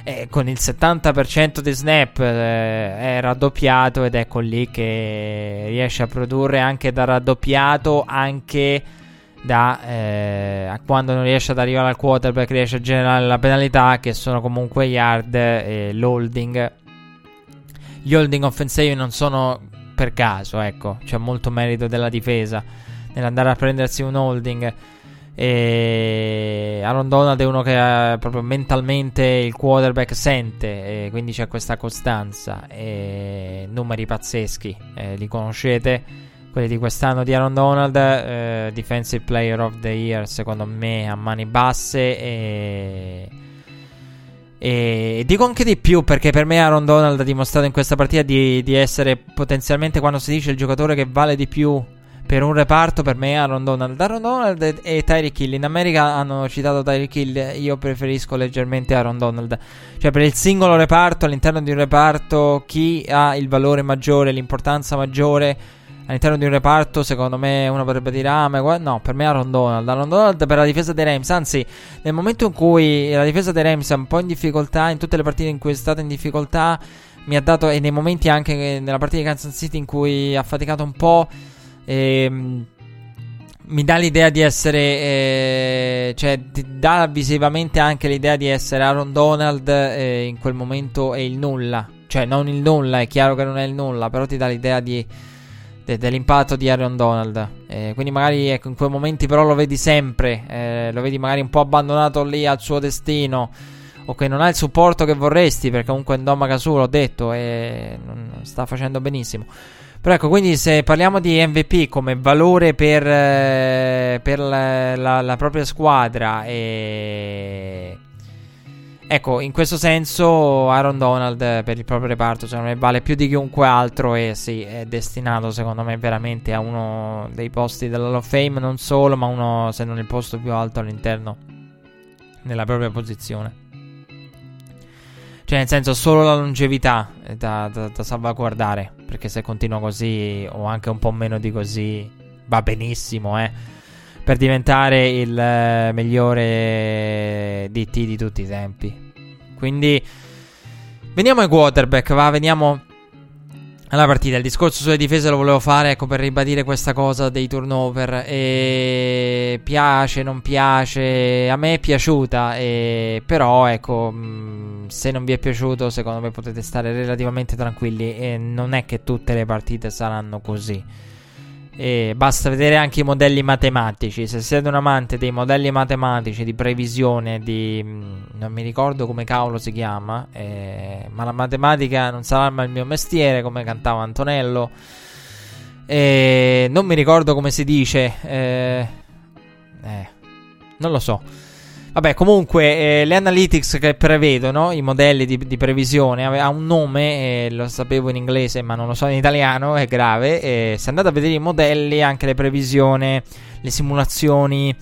Eh, con il 70% di snap eh, è raddoppiato ed ecco lì che riesce a produrre anche da raddoppiato anche da eh, quando non riesce ad arrivare al quarterback riesce a generare la penalità che sono comunque yard e l'holding gli holding offensivi non sono per caso, ecco, c'è molto merito della difesa nell'andare a prendersi un holding. E Aaron Donald è uno che ha proprio mentalmente il quarterback sente, e quindi c'è questa costanza. E numeri pazzeschi, eh, li conoscete. Quelli di quest'anno di Aaron Donald, eh, Defensive Player of the Year, secondo me a mani basse. E, e dico anche di più perché per me Aaron Donald ha dimostrato in questa partita di, di essere potenzialmente, quando si dice il giocatore che vale di più per un reparto per me Aaron Donald. Aaron Donald e Tyreek Hill. In America hanno citato Tyreek Hill. Io preferisco leggermente Aaron Donald. Cioè, per il singolo reparto, all'interno di un reparto, chi ha il valore maggiore, l'importanza maggiore all'interno di un reparto, secondo me uno potrebbe dire: Ah, ma no, per me Aaron Donald. Aaron Donald per la difesa dei Rams. Anzi, nel momento in cui la difesa dei Rams è un po' in difficoltà, in tutte le partite in cui è stata in difficoltà, mi ha dato, e nei momenti anche nella partita di Kansas City in cui ha faticato un po'. Ehm, mi dà l'idea di essere, eh, cioè, dà visivamente anche l'idea di essere Aaron Donald. Eh, in quel momento è il nulla, cioè, non il nulla, è chiaro che non è il nulla, però ti dà l'idea di, de, dell'impatto di Aaron Donald. Eh, quindi, magari ecco, in quei momenti, però, lo vedi sempre, eh, lo vedi magari un po' abbandonato lì al suo destino. O che non ha il supporto che vorresti, perché comunque Ndoma Kasu, l'ho detto, e sta facendo benissimo. Però ecco, quindi se parliamo di MVP come valore per, eh, per la, la, la, propria squadra, e... ecco, in questo senso Aaron Donald per il proprio reparto secondo me vale più di chiunque altro e sì, è destinato secondo me veramente a uno dei posti dell'Hall of Fame, non solo, ma uno se non il posto più alto all'interno nella propria posizione. Cioè, nel senso, solo la longevità da, da, da, salvaguardare. Perché se continua così, o anche un po' meno di così, va benissimo, eh. Per diventare il eh, migliore DT di tutti i tempi. Quindi, veniamo ai quarterback, va, veniamo alla partita. Il discorso sulle difese lo volevo fare, ecco, per ribadire questa cosa dei turnover. E piace, non piace. A me è piaciuta, e... però, ecco, mh, se non vi è piaciuto, secondo me potete stare relativamente tranquilli. E non è che tutte le partite saranno così. E basta vedere anche i modelli matematici. Se siete un amante dei modelli matematici di previsione, di non mi ricordo come cavolo si chiama, eh, ma la matematica non sarà mai il mio mestiere, come cantava Antonello. E non mi ricordo come si dice, eh, eh, non lo so. Vabbè, comunque, eh, le analytics che prevedono i modelli di, di previsione ha un nome, eh, lo sapevo in inglese ma non lo so in italiano, è grave. Eh, se andate a vedere i modelli, anche le previsioni, le simulazioni,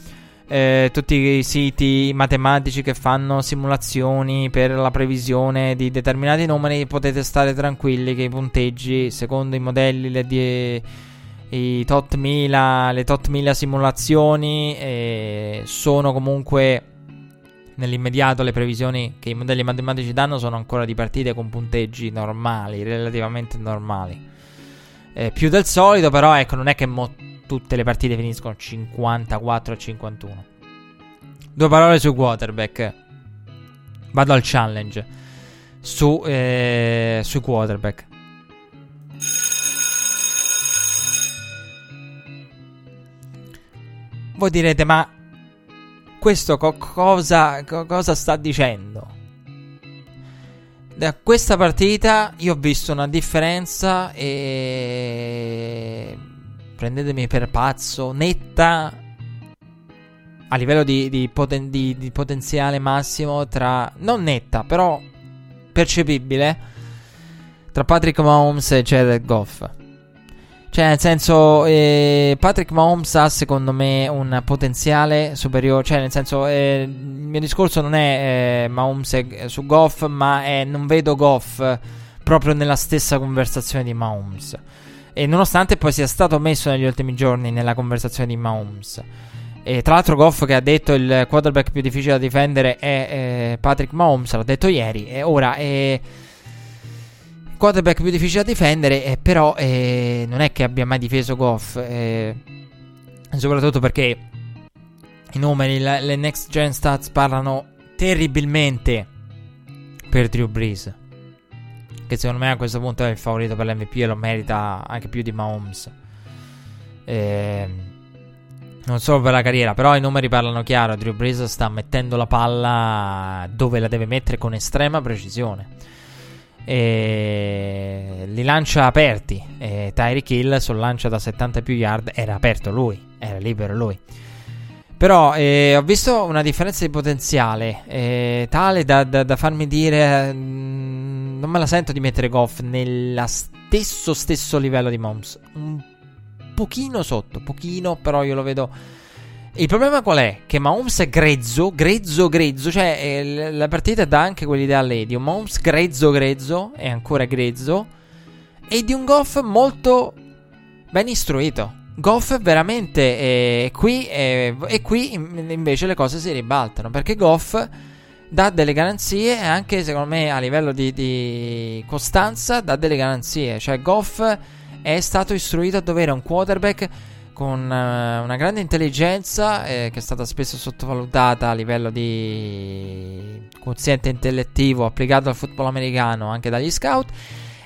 eh, tutti i siti matematici che fanno simulazioni per la previsione di determinati numeri, potete stare tranquilli che i punteggi, secondo i modelli, le die i tot 1000, le tot 1000 simulazioni eh, sono comunque nell'immediato le previsioni che i modelli matematici danno sono ancora di partite con punteggi normali, relativamente normali. Eh, più del solito, però, ecco, non è che mo- tutte le partite finiscono 54 a 51. Due parole su quarterback. Vado al challenge. Su, eh, sui quarterback. Voi direte, ma questo co- cosa, co- cosa sta dicendo? Da questa partita io ho visto una differenza e prendetemi per pazzo, netta a livello di, di, poten- di, di potenziale massimo tra... non netta, però percepibile tra Patrick Mahomes e Jared Goff. Cioè, nel senso, eh, Patrick Mahomes ha secondo me un potenziale superiore. Cioè, nel senso, eh, il mio discorso non è eh, Mahomes su Goff, ma è non vedo Goff proprio nella stessa conversazione di Mahomes. E nonostante poi sia stato messo negli ultimi giorni nella conversazione di Mahomes. E tra l'altro, Goff che ha detto il quarterback più difficile da difendere è eh, Patrick Mahomes, l'ha detto ieri. E ora è eh, quarterback più difficile da difendere, eh, però eh, non è che abbia mai difeso Goff, eh, soprattutto perché i numeri, la, le next gen stats parlano terribilmente per Drew Brees. che secondo me a questo punto è il favorito per l'MVP e lo merita anche più di Mahomes. Eh, non solo per la carriera, però i numeri parlano chiaro. Drew Brees sta mettendo la palla dove la deve mettere con estrema precisione. E li lancia aperti. E Tyreek Hill sul lancio da 70 più yard era aperto lui, era libero lui. Però eh, ho visto una differenza di potenziale eh, tale da, da, da, farmi dire. Mh, mm, non me la sento di mettere Goff nello stesso, stesso livello di Moms. Un pochino sotto, pochino, però io lo vedo. Il problema qual è? Che Mahomes è grezzo, grezzo, grezzo. Cioè, eh, la partita dà anche quell'idea lì di un Mahomes grezzo, grezzo, e ancora grezzo. E di un Goff molto ben istruito. Goff veramente è qui è, e qui invece le cose si ribaltano perché Goff dà delle garanzie e anche secondo me a livello di, di costanza dà delle garanzie cioè Goff è stato istruito a dovere un quarterback con uh, una grande intelligenza eh, che è stata spesso sottovalutata a livello di quoziente intellettivo applicato al football americano anche dagli scout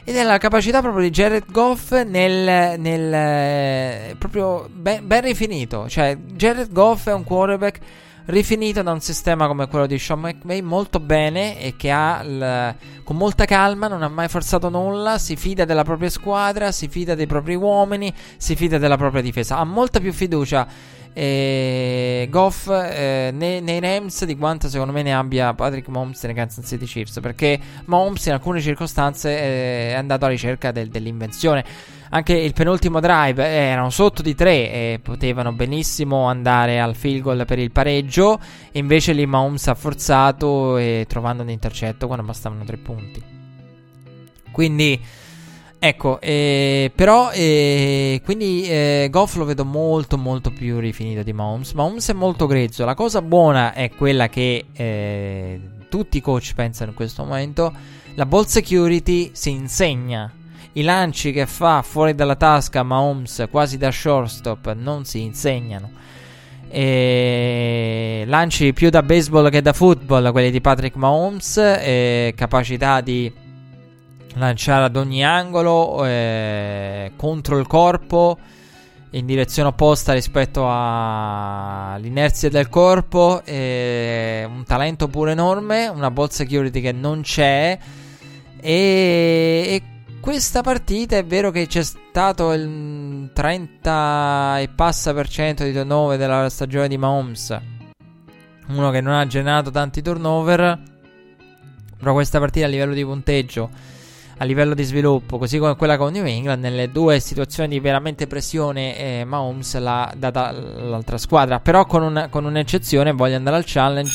ed è la capacità proprio di Jared Goff nel, nel eh, proprio ben, ben, rifinito. Cioè, Jared Goff è un quarterback rifinito da un sistema come quello di Sean McVay molto bene e che ha l, con molta calma, non ha mai forzato nulla, si fida della propria squadra, si fida dei propri uomini, si fida della propria difesa. Ha molta più fiducia e Goff eh, nei, nei, Rams di quanto secondo me ne abbia Patrick Mahomes nei Kansas City Chiefs perché Mahomes in alcune circostanze eh, è andato alla ricerca del, dell'invenzione. Anche il penultimo drive eh, erano sotto di 3 e potevano benissimo andare al field goal per il pareggio. Invece lì Mahomes ha forzato e trovando un intercetto quando bastavano 3 punti. Quindi Ecco, eh, però eh, quindi eh, Goff lo vedo molto molto più rifinito di Mahomes. Mahomes è molto grezzo. La cosa buona è quella che eh, tutti i coach pensano in questo momento. La ball security si insegna. I lanci che fa fuori dalla tasca Mahomes quasi da shortstop non si insegnano. E lanci più da baseball che da football, quelli di Patrick Mahomes, capacità di lanciare ad ogni angolo eh, contro il corpo in direzione opposta rispetto all'inerzia del corpo eh, un talento pure enorme una ball security che non c'è. E, e, questa partita è vero che c'è stato il 30 e passa per cento di turnover della stagione di Mahomes uno che non ha generato tanti turnover però questa partita a livello di punteggio a livello di sviluppo, così come quella con New England, nelle due situazioni di veramente pressione eh, Mahomes l'ha data l'altra squadra, però con, un, con un'eccezione, voglio andare al challenge,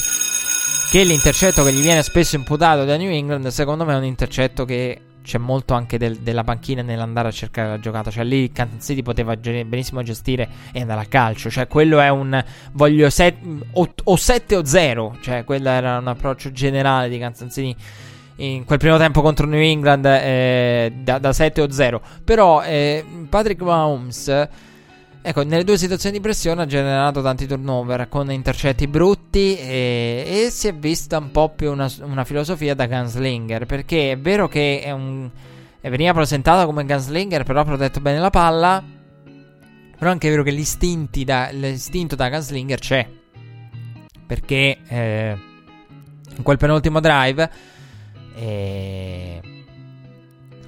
che l'intercetto che gli viene spesso imputato da New England, secondo me è un intercetto che c'è molto anche del, della panchina nell'andare a cercare la giocata. Cioè, lì Kansas City poteva benissimo gestire e andare a calcio. Cioè, quello è un voglio set, o, o 7 o 0. Cioè, quello era un approccio generale di Kansas City in quel primo tempo contro New England eh, da, da, 7 o 0. Però eh, Patrick Mahomes, ecco, nelle due situazioni di pressione ha generato tanti turnover con intercetti brutti e, e si è vista un po' più una, una, filosofia da gunslinger. Perché è vero che è un, veniva presentato come gunslinger, però ha protetto bene la palla. Però anche è vero che da, l'istinto da gunslinger c'è. Perché eh, in quel penultimo drive e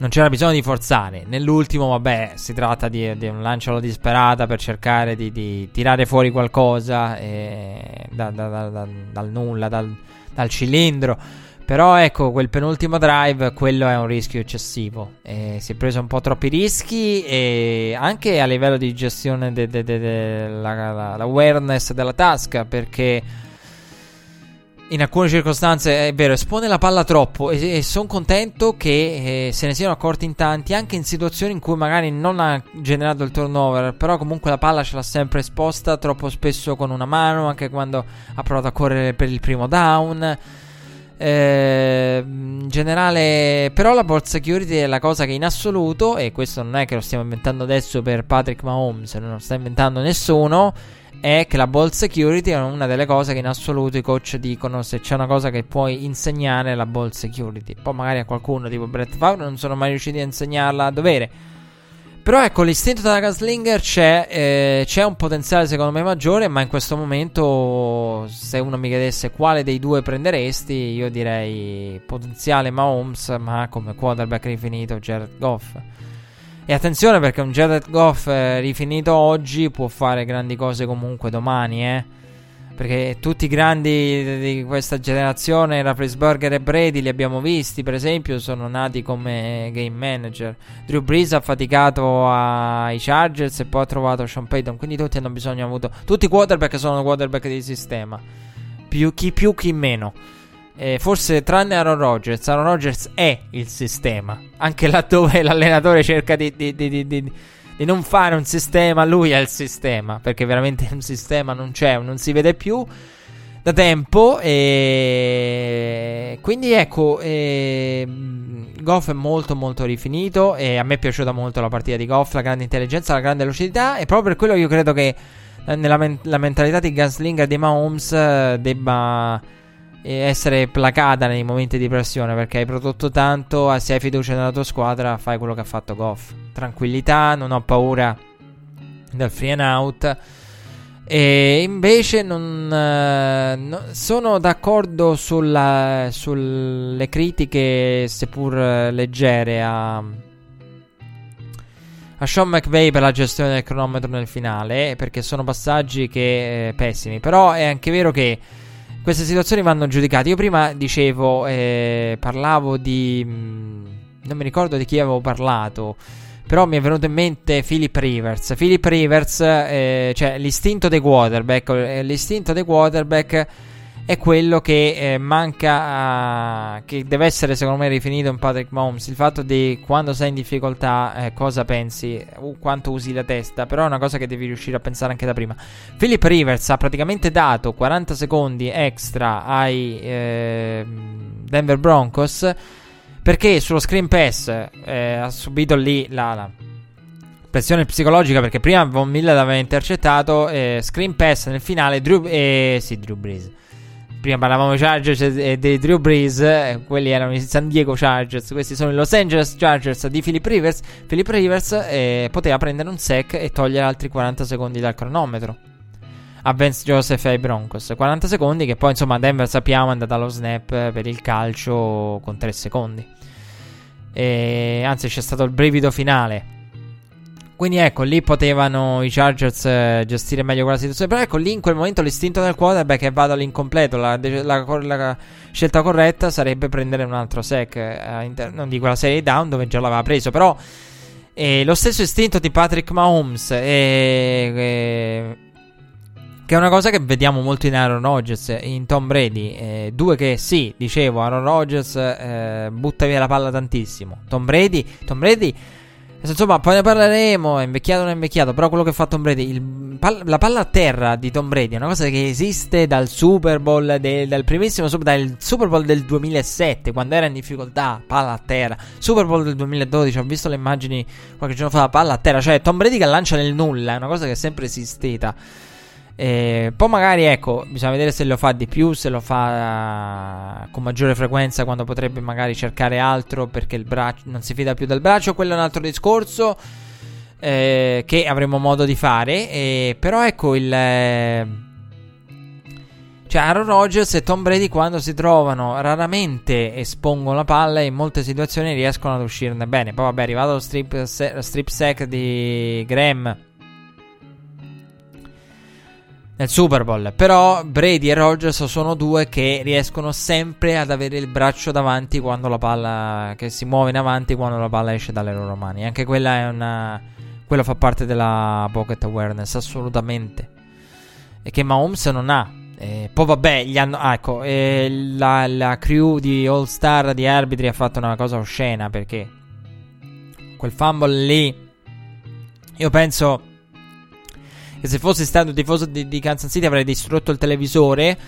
non c'era bisogno di forzare. Nell'ultimo, vabbè, si tratta di, di un lancio alla disperata per cercare di, di tirare fuori qualcosa eh, da, da, da, dal nulla, dal, dal, cilindro. Però ecco, quel penultimo drive, quello è un rischio eccessivo. Eh, si è preso un po' troppi rischi e anche a livello di gestione dell'awareness de, de, de, della tasca, perché in alcune circostanze è vero, espone la palla troppo e, e sono contento che eh, se ne siano accorti in tanti, anche in situazioni in cui magari non ha generato il turnover, però comunque la palla ce l'ha sempre esposta, troppo spesso con una mano, anche quando ha provato a correre per il primo down. Eh, in generale, però la ball security è la cosa che in assoluto, e questo non è che lo stiamo inventando adesso per Patrick Mahomes, non lo sta inventando nessuno, è che la ball security è una delle cose che in assoluto i coach dicono se c'è una cosa che puoi insegnare è la ball security. Poi magari a qualcuno tipo Brett Favre non sono mai riusciti a insegnarla a dovere. Però ecco, l'istinto della Gaslinger c'è, eh, c'è un potenziale secondo me maggiore, ma in questo momento se uno mi chiedesse quale dei due prenderesti, io direi potenziale Mahomes, ma come quarterback rifinito Jared Goff. E attenzione perché un Jared Goff eh, rifinito oggi può fare grandi cose comunque domani, eh. Perché tutti i grandi di questa generazione, Rafflesberger e Brady, li abbiamo visti, per esempio, sono nati come game manager. Drew Brees ha faticato ai Chargers e poi ha trovato Sean Payton. Quindi tutti hanno bisogno avuto. Tutti i quarterback sono quarterback di sistema. Più, chi più, chi meno. Eh, forse tranne Aaron Rodgers. Aaron Rodgers è il sistema. Anche laddove [laughs] l'allenatore cerca di, di, di, di non fare un sistema, lui è il sistema, perché veramente un sistema non c'è, non si vede più da tempo e quindi ecco eh, Goff è molto molto rifinito e a me è piaciuta molto la partita di Goff, la grande intelligenza, la grande lucidità e proprio per quello io credo che nella men- mentalità di Gunslinger di Mahomes eh, debba essere placata nei momenti di pressione perché hai prodotto tanto, se hai fiducia nella tua squadra fai quello che ha fatto Goff. Tranquillità, non ho paura del free and out. E invece non, uh, no, sono d'accordo sulla, sulle critiche, seppur leggere, a, a Sean McVay per la gestione del cronometro nel finale, perché sono passaggi che eh, pessimi. Però è anche vero che queste situazioni vanno giudicate. Io prima dicevo, eh, parlavo di... Mm, non mi ricordo di chi avevo parlato. Però mi è venuto in mente Philip Rivers. Philip Rivers, eh, cioè l'istinto dei quarterback. Eh, l'istinto dei quarterback è quello che eh, manca, uh, che deve essere secondo me rifinito in Patrick Mahomes. Il fatto di quando sei in difficoltà, eh, cosa pensi, uh, quanto usi la testa, però è una cosa che devi riuscire a pensare anche da prima. Philip Rivers ha praticamente dato 40 secondi extra ai eh, Denver Broncos perché sullo screen pass eh, ha subito lì la, la pressione psicologica perché prima Von Miller l'aveva intercettato, eh, screen pass nel finale, Drew, eh, sì, Drew Brees prima parlavamo di Chargers e dei Drew Brees, quelli erano i San Diego Chargers, questi sono i Los Angeles Chargers di Philip Rivers. Philip Rivers eh, poteva prendere un sec e togliere altri 40 secondi dal cronometro a Vance Joseph e ai Broncos. 40 secondi che poi insomma Denver sappiamo è andata allo snap per il calcio con 3 secondi. E, anzi c'è stato il brivido finale quindi ecco, lì potevano i Chargers eh, gestire meglio quella situazione. Però ecco, lì in quel momento l'istinto del quarterback è vado all'incompleto. La, la, la, scelta corretta sarebbe prendere un altro sec eh, all'interno di quella serie down dove già l'aveva preso. Però eh, lo stesso istinto di Patrick Mahomes eh, che è una cosa che vediamo molto in Aaron Rodgers, in Tom Brady. Eh, due che sì, dicevo, Aaron Rodgers eh, butta via la palla tantissimo. Tom Brady, Tom Brady Insomma, poi ne parleremo. È invecchiato o non è invecchiato. Però quello che fa Tom Brady, il, pal- la palla a terra di Tom Brady è una cosa che esiste dal Super Bowl, de- dal primissimo dal Super Bowl del 2007, quando era in difficoltà. Palla a terra. Super Bowl del 2012. Ho visto le immagini qualche giorno fa. Palla a terra. Cioè, Tom Brady che lancia nel nulla. È una cosa che è sempre esistita. Eh, poi magari ecco, bisogna vedere se lo fa di più, se lo fa con maggiore frequenza quando potrebbe magari cercare altro perché il braccio non si fida più del braccio, quello è un altro discorso eh, che avremo modo di fare. Eh, però ecco il... Eh, cioè Aaron Rodgers e Tom Brady quando si trovano raramente espongono la palla e in molte situazioni riescono ad uscirne bene. Poi vabbè è arrivato lo strip, se- strip sack di Graham nel Super Bowl. Però Brady e Rogers sono due che riescono sempre ad avere il braccio davanti quando la palla che si muove in avanti quando la palla esce dalle loro mani. Anche quella è una quello fa parte della pocket awareness assolutamente. E che Mahomes non ha. E poi vabbè, gli hanno ah, ecco, la, la crew di All Star di arbitri ha fatto una cosa oscena perché quel fumble lì io penso che se fossi stato tifoso di, di Kansas City avrei distrutto il televisore.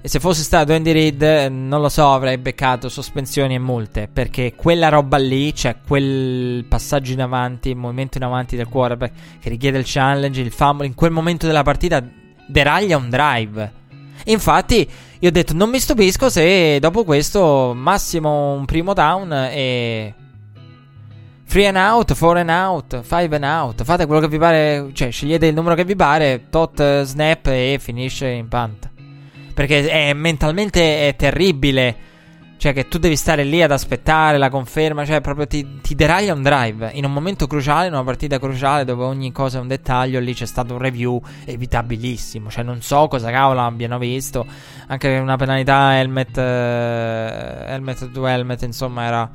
E se fosse stato Andy Reid, non lo so, avrei beccato sospensioni e multe. Perché quella roba lì, cioè quel passaggio in avanti, il movimento in avanti del quarterback che richiede il challenge, il fumble, in quel momento della partita deraglia un drive. Infatti, io ho detto, non mi stupisco se dopo questo massimo un primo down e... Free and out, four and out, five and out. Fate quello che vi pare, cioè scegliete il numero che vi pare, tot snap e finisce in punt. Perché è mentalmente è terribile. Cioè, che tu devi stare lì ad aspettare la conferma. Cioè, proprio ti, ti deraglia un drive. In un momento cruciale, in una partita cruciale, dove ogni cosa è un dettaglio. Lì c'è stato un review evitabilissimo. Cioè, non so cosa cavolo abbiano visto. Anche una penalità helmet. Eh, helmet to helmet, insomma, era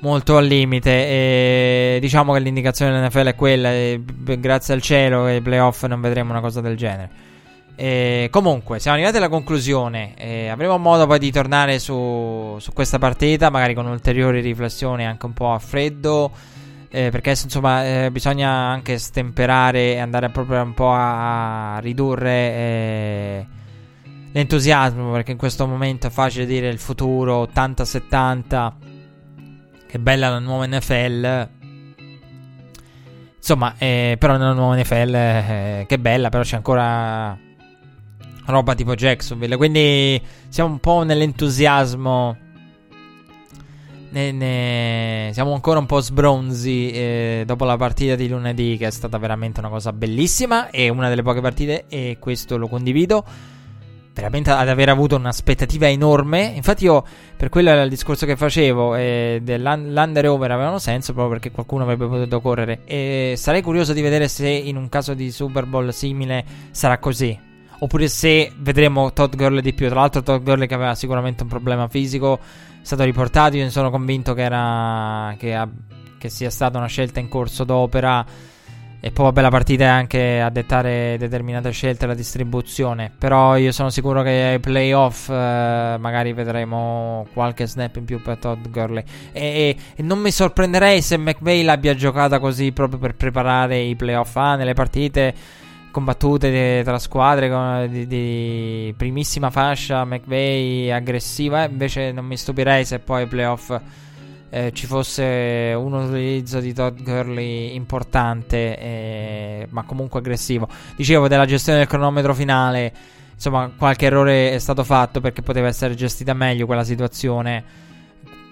molto al limite. E diciamo che l'indicazione dell'NFL è quella. E grazie al cielo, che ai playoff non vedremo una cosa del genere. E comunque, siamo arrivati alla conclusione. E avremo modo poi di tornare su, su, questa partita, magari con ulteriori riflessioni anche un po' a freddo. Eh, perché insomma eh, bisogna anche stemperare e andare proprio un po' a, a ridurre eh, l'entusiasmo. Perché in questo momento è facile dire il futuro 80-70. Che bella la nuova NFL. Insomma, eh, però nella nuova NFL, eh, che bella, però c'è ancora roba tipo Jacksonville. Quindi siamo un po' nell'entusiasmo. Ne, ne, siamo ancora un po' sbronzi eh, dopo la partita di lunedì, che è stata veramente una cosa bellissima. E una delle poche partite, e questo lo condivido. Veramente ad aver avuto un'aspettativa enorme. Infatti, io per quello era il discorso che facevo. Eh, dell'under over avevano senso proprio perché qualcuno avrebbe potuto correre. E sarei curioso di vedere se in un caso di Super Bowl simile sarà così oppure se vedremo Todd Gurley di più. Tra l'altro, Todd Gurley che aveva sicuramente un problema fisico è stato riportato. Io ne sono convinto che, era, che, che sia stata una scelta in corso d'opera. E poi, vabbè, la partita è anche a dettare determinate scelte la distribuzione. Però io sono sicuro che ai playoff eh, magari vedremo qualche snap in più per Todd Gurley. E, e, e, non mi sorprenderei se McVay l'abbia giocata così proprio per preparare i playoff. Ah, nelle partite combattute tra squadre di, di, primissima fascia, McVay aggressiva. Invece non mi stupirei se poi ai playoff eh, ci fosse un utilizzo di Todd Gurley importante, eh, ma comunque aggressivo. Dicevo della gestione del cronometro finale. Insomma, qualche errore è stato fatto perché poteva essere gestita meglio quella situazione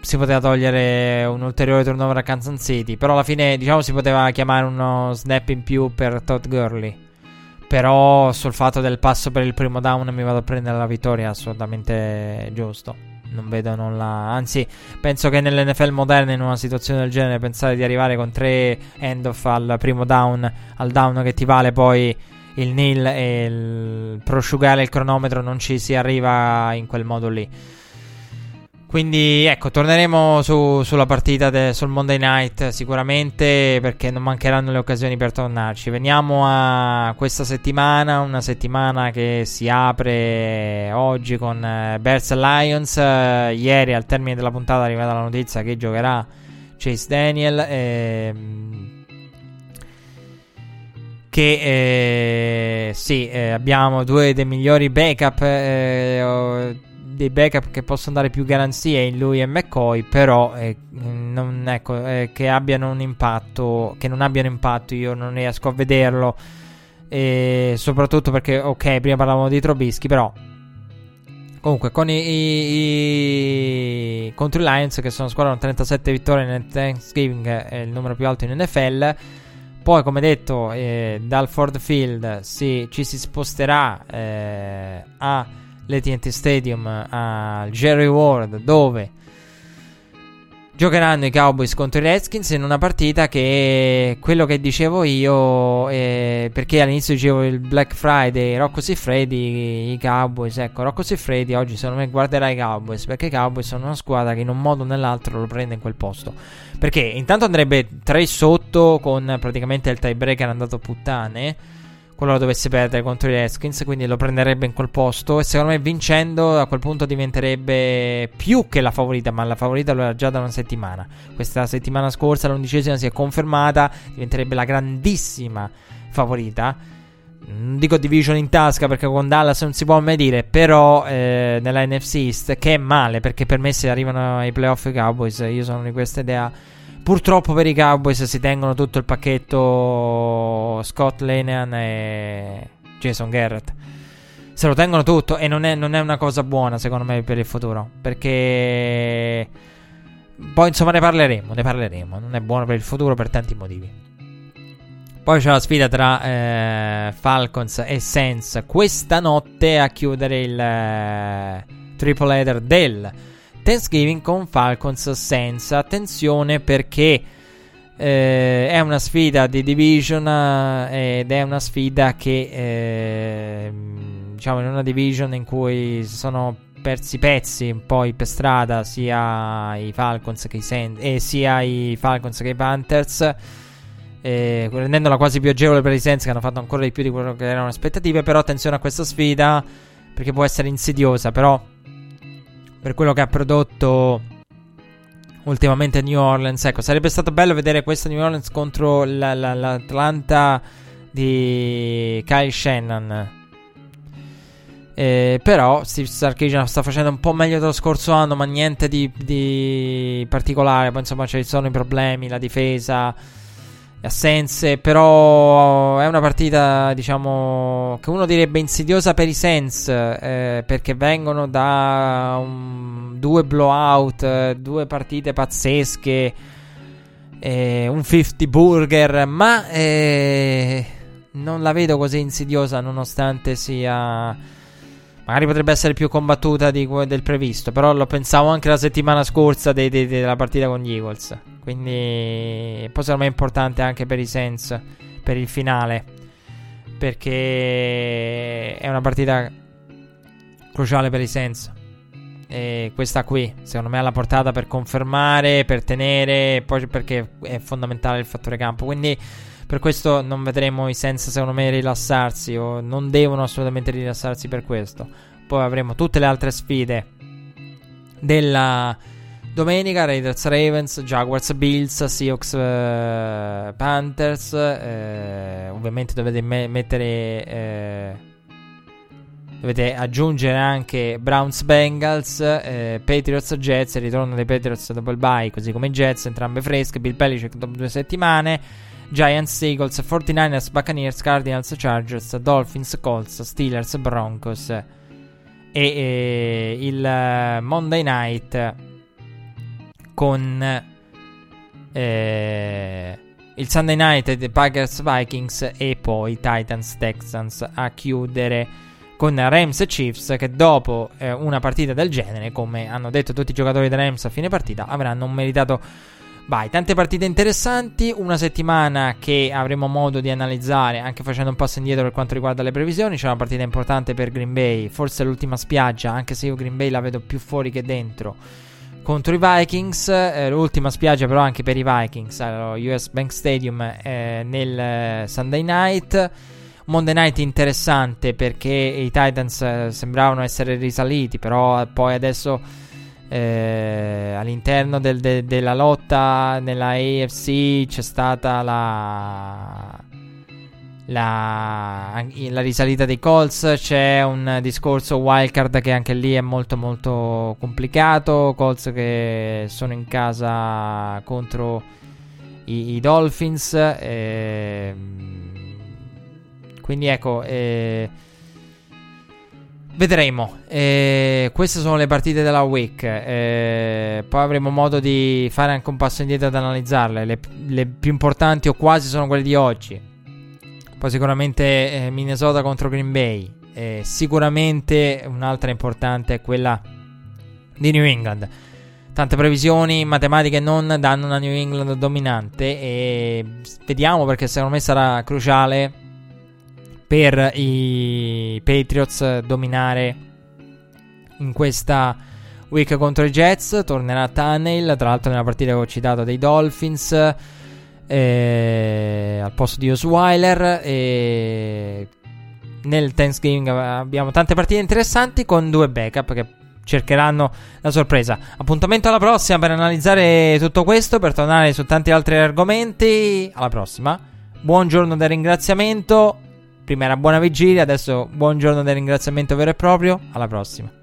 si poteva togliere un ulteriore turnover a Kansas City. Però alla fine, diciamo, si poteva chiamare uno snap in più per Todd Gurley. Però sul fatto del passo per il primo down mi vado a prendere la vittoria assolutamente giusto. Non vedo nulla. Anzi, penso che nell'NFL moderna, in una situazione del genere, pensare di arrivare con tre end-off al primo down, al down che ti vale poi il nil e il prosciugare il cronometro, non ci si arriva in quel modo lì. Quindi ecco, torneremo su, sulla partita de, sul Monday Night sicuramente perché non mancheranno le occasioni per tornarci. Veniamo a questa settimana, una settimana che si apre oggi con eh, Bears Lions. Eh, ieri al termine della puntata è arrivata la notizia che giocherà Chase Daniel. Eh, che eh, sì, eh, abbiamo due dei migliori backup eh, dei backup che possono dare più garanzie in lui e McCoy, però eh, non, ecco, eh, che abbiano un impatto, che non abbiano impatto, io non riesco a vederlo. E soprattutto perché, ok, prima parlavamo di Trobischi, però Comunque, con i, i, i, contro Lions, che sono squadra con 37 vittorie nel Thanksgiving, è il numero più alto in NFL. Poi, come detto, eh, dal Ford Field si, ci si sposterà eh, a l'AT&T Stadium al Jerry Ward dove giocheranno i Cowboys contro i Redskins in una partita che quello che dicevo io eh, perché all'inizio dicevo il Black Friday Rocco Siffredi i Cowboys ecco Rocco Siffredi oggi secondo me guarderà i Cowboys perché i Cowboys sono una squadra che in un modo o nell'altro lo prende in quel posto. Perché intanto andrebbe 3 sotto con praticamente il tiebreaker andato puttane qualora dovesse perdere contro i Redskins, quindi lo prenderebbe in quel posto e secondo me vincendo a quel punto diventerebbe più che la favorita, ma la favorita lo era già da una settimana. Questa settimana scorsa l'undicesima si è confermata, diventerebbe la grandissima favorita. non dico division in tasca perché con Dallas non si può mai dire, però eh, nella NFC East, che è male perché per me se arrivano ai playoff i Cowboys, io sono di questa idea. Purtroppo per i Cowboys si tengono tutto il pacchetto Scott Lenehan e Jason Garrett. Se lo tengono tutto e non è, non è una cosa buona secondo me per il futuro. Perché poi insomma ne parleremo, ne parleremo. Non è buono per il futuro per tanti motivi. Poi c'è la sfida tra eh, Falcons e Saints questa notte a chiudere il eh, triple header del Thanksgiving con Falcons Saints. Attenzione perché eh, è una sfida di division eh, ed è una sfida che eh, diciamo in una division in cui sono persi pezzi un po' per strada sia i Falcons che i Saints e sia i Falcons che i Panthers eh, rendendola quasi più agevole per i Saints che hanno fatto ancora di più di quello che erano le aspettative. Però attenzione a questa sfida perché può essere insidiosa. Però per quello che ha prodotto ultimamente New Orleans, ecco, sarebbe stato bello vedere questa New Orleans contro la, la, l'Atlanta di Kyle Shannon. Eh, però Steve Sarkisian sta facendo un po' meglio dello scorso anno, ma niente di, di particolare. Poi insomma ci sono i problemi, la difesa assenze, però è una partita, diciamo, che uno direbbe insidiosa per i Sens, eh, perché vengono da un, due blowout, due partite pazzesche, eh, un 50 burger, ma eh, non la vedo così insidiosa nonostante sia... Magari potrebbe essere più combattuta di, del previsto, però lo pensavo anche la settimana scorsa de, de, de, della partita con gli Eagles. Quindi poi secondo me è importante anche per i Saints, per il finale, perché è una partita cruciale per i Saints. E questa qui, secondo me, ha la portata per confermare, per tenere, poi perché è fondamentale il fattore campo. Quindi per questo non vedremo i Saints, secondo me, rilassarsi o non devono assolutamente rilassarsi per questo. Poi avremo tutte le altre sfide della Domenica Raiders Ravens, Jaguars Bills, Seahawks uh, Panthers. Uh, ovviamente dovete me- mettere. Uh, dovete aggiungere anche Browns Bengals, Patriots Jets. Ritorno dei Patriots dopo il bye, così come i Jets, entrambe fresche. Bill Belichick dopo due settimane. Giants, Eagles, 49ers, Buccaneers, Cardinals, Chargers, Dolphins, Colts, Steelers, Broncos. E, e il Monday night con eh, il Sunday Night, Packers Vikings e poi Titans Texans a chiudere con Rams e Chiefs che dopo eh, una partita del genere, come hanno detto tutti i giocatori dei Rams a fine partita, avranno un meritato Vai, tante partite interessanti, una settimana che avremo modo di analizzare anche facendo un passo indietro per quanto riguarda le previsioni. C'è una partita importante per Green Bay, forse l'ultima spiaggia, anche se io Green Bay la vedo più fuori che dentro contro i Vikings. Eh, l'ultima spiaggia, però, anche per i Vikings allo US Bank Stadium eh, nel eh, Sunday night. Monday night interessante perché i Titans eh, sembravano essere risaliti, però poi adesso eh, all'interno del, de, della lotta nella AFC c'è stata la la, la, risalita dei Colts. C'è un discorso wildcard che anche lì è molto molto complicato. Colts che sono in casa contro i, i Dolphins. Eh, quindi ecco, eh, vedremo. Eh, queste sono le partite della week. Eh, poi avremo modo di fare anche un passo indietro ad analizzarle. Le, le più importanti o quasi sono quelle di oggi. Poi sicuramente eh, Minnesota contro Green Bay. Eh, sicuramente un'altra importante è quella di New England. Tante previsioni matematiche non danno una New England dominante e vediamo perché secondo me sarà cruciale per i Patriots dominare in questa week contro i Jets. Tornerà Tunnel, tra l'altro nella partita che ho citato dei Dolphins eh, al posto di Osweiler. E nel Thanksgiving abbiamo tante partite interessanti con due backup che cercheranno la sorpresa. Appuntamento alla prossima per analizzare tutto questo, per tornare su tanti altri argomenti. Alla prossima. Buongiorno del ringraziamento. Prima era buona vigilia, adesso buon giorno del ringraziamento vero e proprio. Alla prossima.